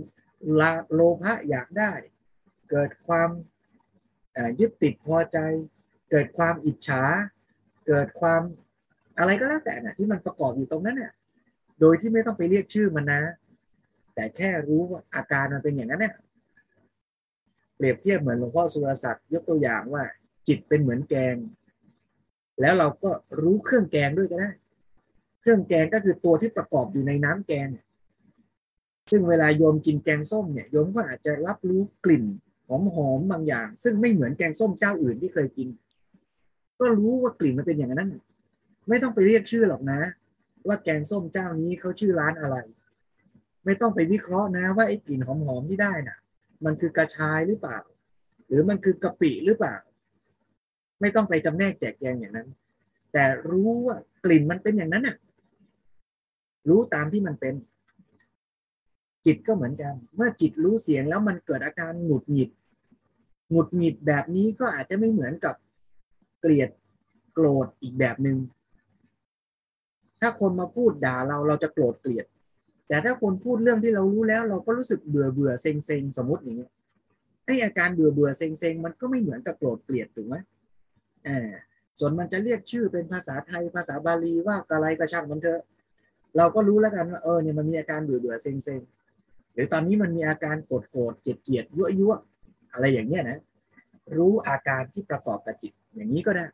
ลาโลภะอยากได้ เกิดความยึดติดพอใจ เกิดความอิจฉา เกิดความอะไรก็แล้วแต่น่ะที่มันประกอบอยู่ตรงนั้นเนี่ยโดยที่ไม่ต้องไปเรียกชื่อมันนะ แต่แค่รู้ว่าอาการมันเป็นอย่างนั้นเนี่ย เปรียบเทียบเหมือนหลวงพ่อสุรศักดิ์ยกตัวอย่างว่า จิตเป็นเหมือนแกง แล้วเราก็รู้เครื่องแกงด้วยก็ได้ เครื่องแกงก็คือตัวที่ประกอบอยู่ในน้ำแกง ซึ่งเวลาโยมกินแกงส้มเนี่ยโยมก็อาจจะรับรู้กลิ่นหอมหอมบางอย่าง ซึ่งไม่เหมือนแกงส้มเจ้าอื่นที่เคยกิน ก็รู้ว่ากลิ่นมันเป็นอย่างนั้น ไม่ต้องไปเรียกชื่อหรอกนะ ว่าแกงส้มเจ้านี้เขาชื่อร้านอะไร ไม่ต้องไปวิเคราะห์นะ ว่าไอ้กลิ่นหอมๆที่ได้น่ะ มันคือกระชายหรือเปล่า หรือมันคือกะปิหรือเปล่า ไม่ต้องไปจำแนกแจกแจงอย่างนั้น แต่รู้ว่ากลิ่นมันเป็นอย่างนั้นน่ะ รู้ตามที่มันเป็น จิตก็เหมือนกัน เมื่อจิตรู้เสียงแล้วมันเกิดอาการหงุดหงิดหงุดหงิดแบบนี้ก็อาจจะไม่เหมือนกับเกลียดโกรธอีกแบบหนึง่งถ้าคนมาพูดด่าเราเราจะโกรธเกลียด แต่ถ้าคนพูดเรื่องที่เรารู้แล้ว เราก็รู้สึกเบื่อเบื่อเซ็งเซ็งสมมติอย่างเงี้ยไออาการเบื่อเบื่อเซ็งเซ็งมันก็ไม่เหมือนกับโกรธเกลียดถูกไหมอ่าส่วนมันจะเรียกชื่อเป็นภาษาไทยภาษาบาลีว่าอะไรก็ช่างมันเถอะ เราก็รู้แล้วกันว่าเออเนี่ยมันมีอาการเบื่อเบื่อเซ็งเซ็งหรือตอนนี้มันมีอาการโกรธโกรธเกลียดเกลียดยั่วยั่วอะไรอย่างเงี้ยนะ รู้อาการที่ประกอบกับจิตอย่างนี้ก็ได้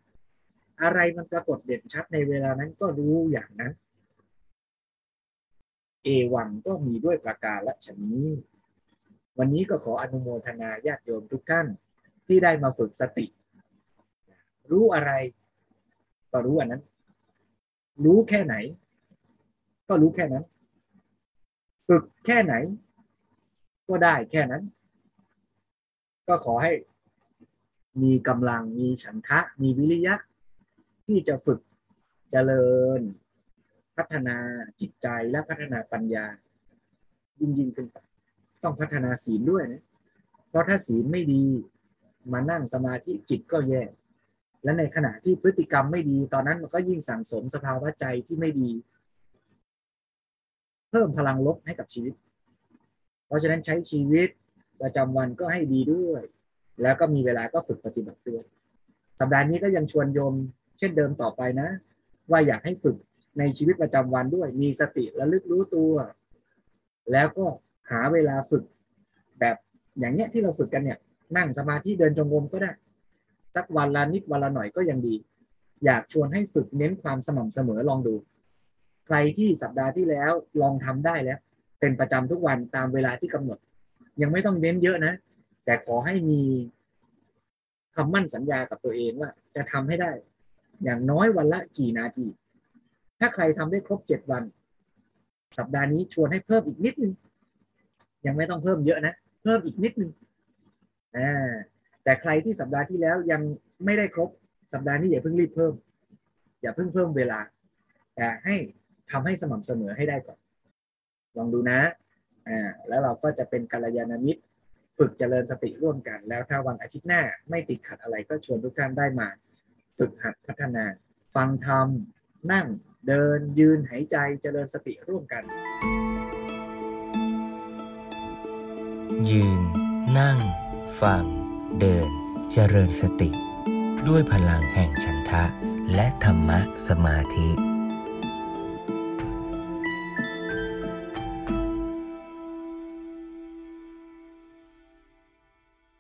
อะไรมันปรากฏเด่นชัดในเวลานั้นก็รู้อย่างนั้น เอวังก็มีด้วยประการละชนี้ วันนี้ก็ขออนุโมทนาญาติโยมทุกท่านที่ได้มาฝึกสติ รู้อะไร ก็รู้อันนั้น รู้แค่ไหน ก็รู้แค่นั้น ฝึกแค่ไหน ก็ได้แค่นั้น ก็ขอให้มีกำลังมีฉันทะ มีวิริยะ ที่จะฝึกเจริญ พัฒนาจิตใจและพัฒนาปัญญา ยิ่งยิ่งขึ้นไปต้องพัฒนาศีลด้วยนะเพราะถ้าศีลไม่ดีมานั่งสมาธิจิตก็แย่ และในขณะที่พฤติกรรมไม่ดี ตอนนั้นมันก็ยิ่งสั่งสมสภาวะใจที่ไม่ดี เพิ่มพลังลบให้กับชีวิต เพราะฉะนั้นใช้ชีวิตประจำวันก็ให้ดีด้วย แล้วก็มีเวลาก็ฝึกปฏิบัติด้วยสัปดาห์นี้ก็ยังชวนโยม เช่นเดิมต่อไปนะ ว่าอยากให้ฝึก ในชีวิตประจำวันด้วย มีสติระลึกรู้ตัว แล้วก็หาเวลาฝึก แบบอย่างเนี้ยที่เราฝึกกันเนี่ย นั่งสมาธิเดินจงกรมก็ได้ สักวันละนิดวันละหน่อยก็ยังดี อยากชวนให้ฝึกเน้นความสม่ำเสมอลองดู ใครที่สัปดาห์ที่แล้วลองทำได้แล้ว เป็นประจำทุกวันตามเวลาที่กำหนด ยังไม่ต้องเน้นเยอะนะ แต่ขอให้มีคำมั่นสัญญากับตัวเองว่า จะทำให้ได้ อย่างน้อยวันละกี่นาที ถ้าใครทำได้ครบเจ็ดวัน สัปดาห์นี้ชวนให้เพิ่มอีกนิดนึง ยังไม่ต้องเพิ่มเยอะนะ เพิ่มอีกนิดนึงอ่าแต่ใครที่สัปดาห์ที่แล้วยังไม่ได้ครบสัปดาห์นี้อย่าเพิ่งรีบเพิ่ม อย่าเพิ่งเพิ่มเวลา แต่ให้ทำให้สม่ำเสมอให้ได้ก่อน ลองดูนะอ่าแล้วเราก็จะเป็นกัลยาณมิตรฝึกเจริญสติร่วมกัน แล้วถ้าวันอาทิตย์หน้าไม่ติดขัดอะไรก็ชวนทุกท่านได้มา ฝึกหัดพัฒนา ฟังธรรมนั่ง เดินยืนหายใจเจริญสติร่วมกัน ยืน นั่ง ฟัง เดิน เจริญสติ ด้วยพลังแห่งฉันทะ และธรรมะสมาธิ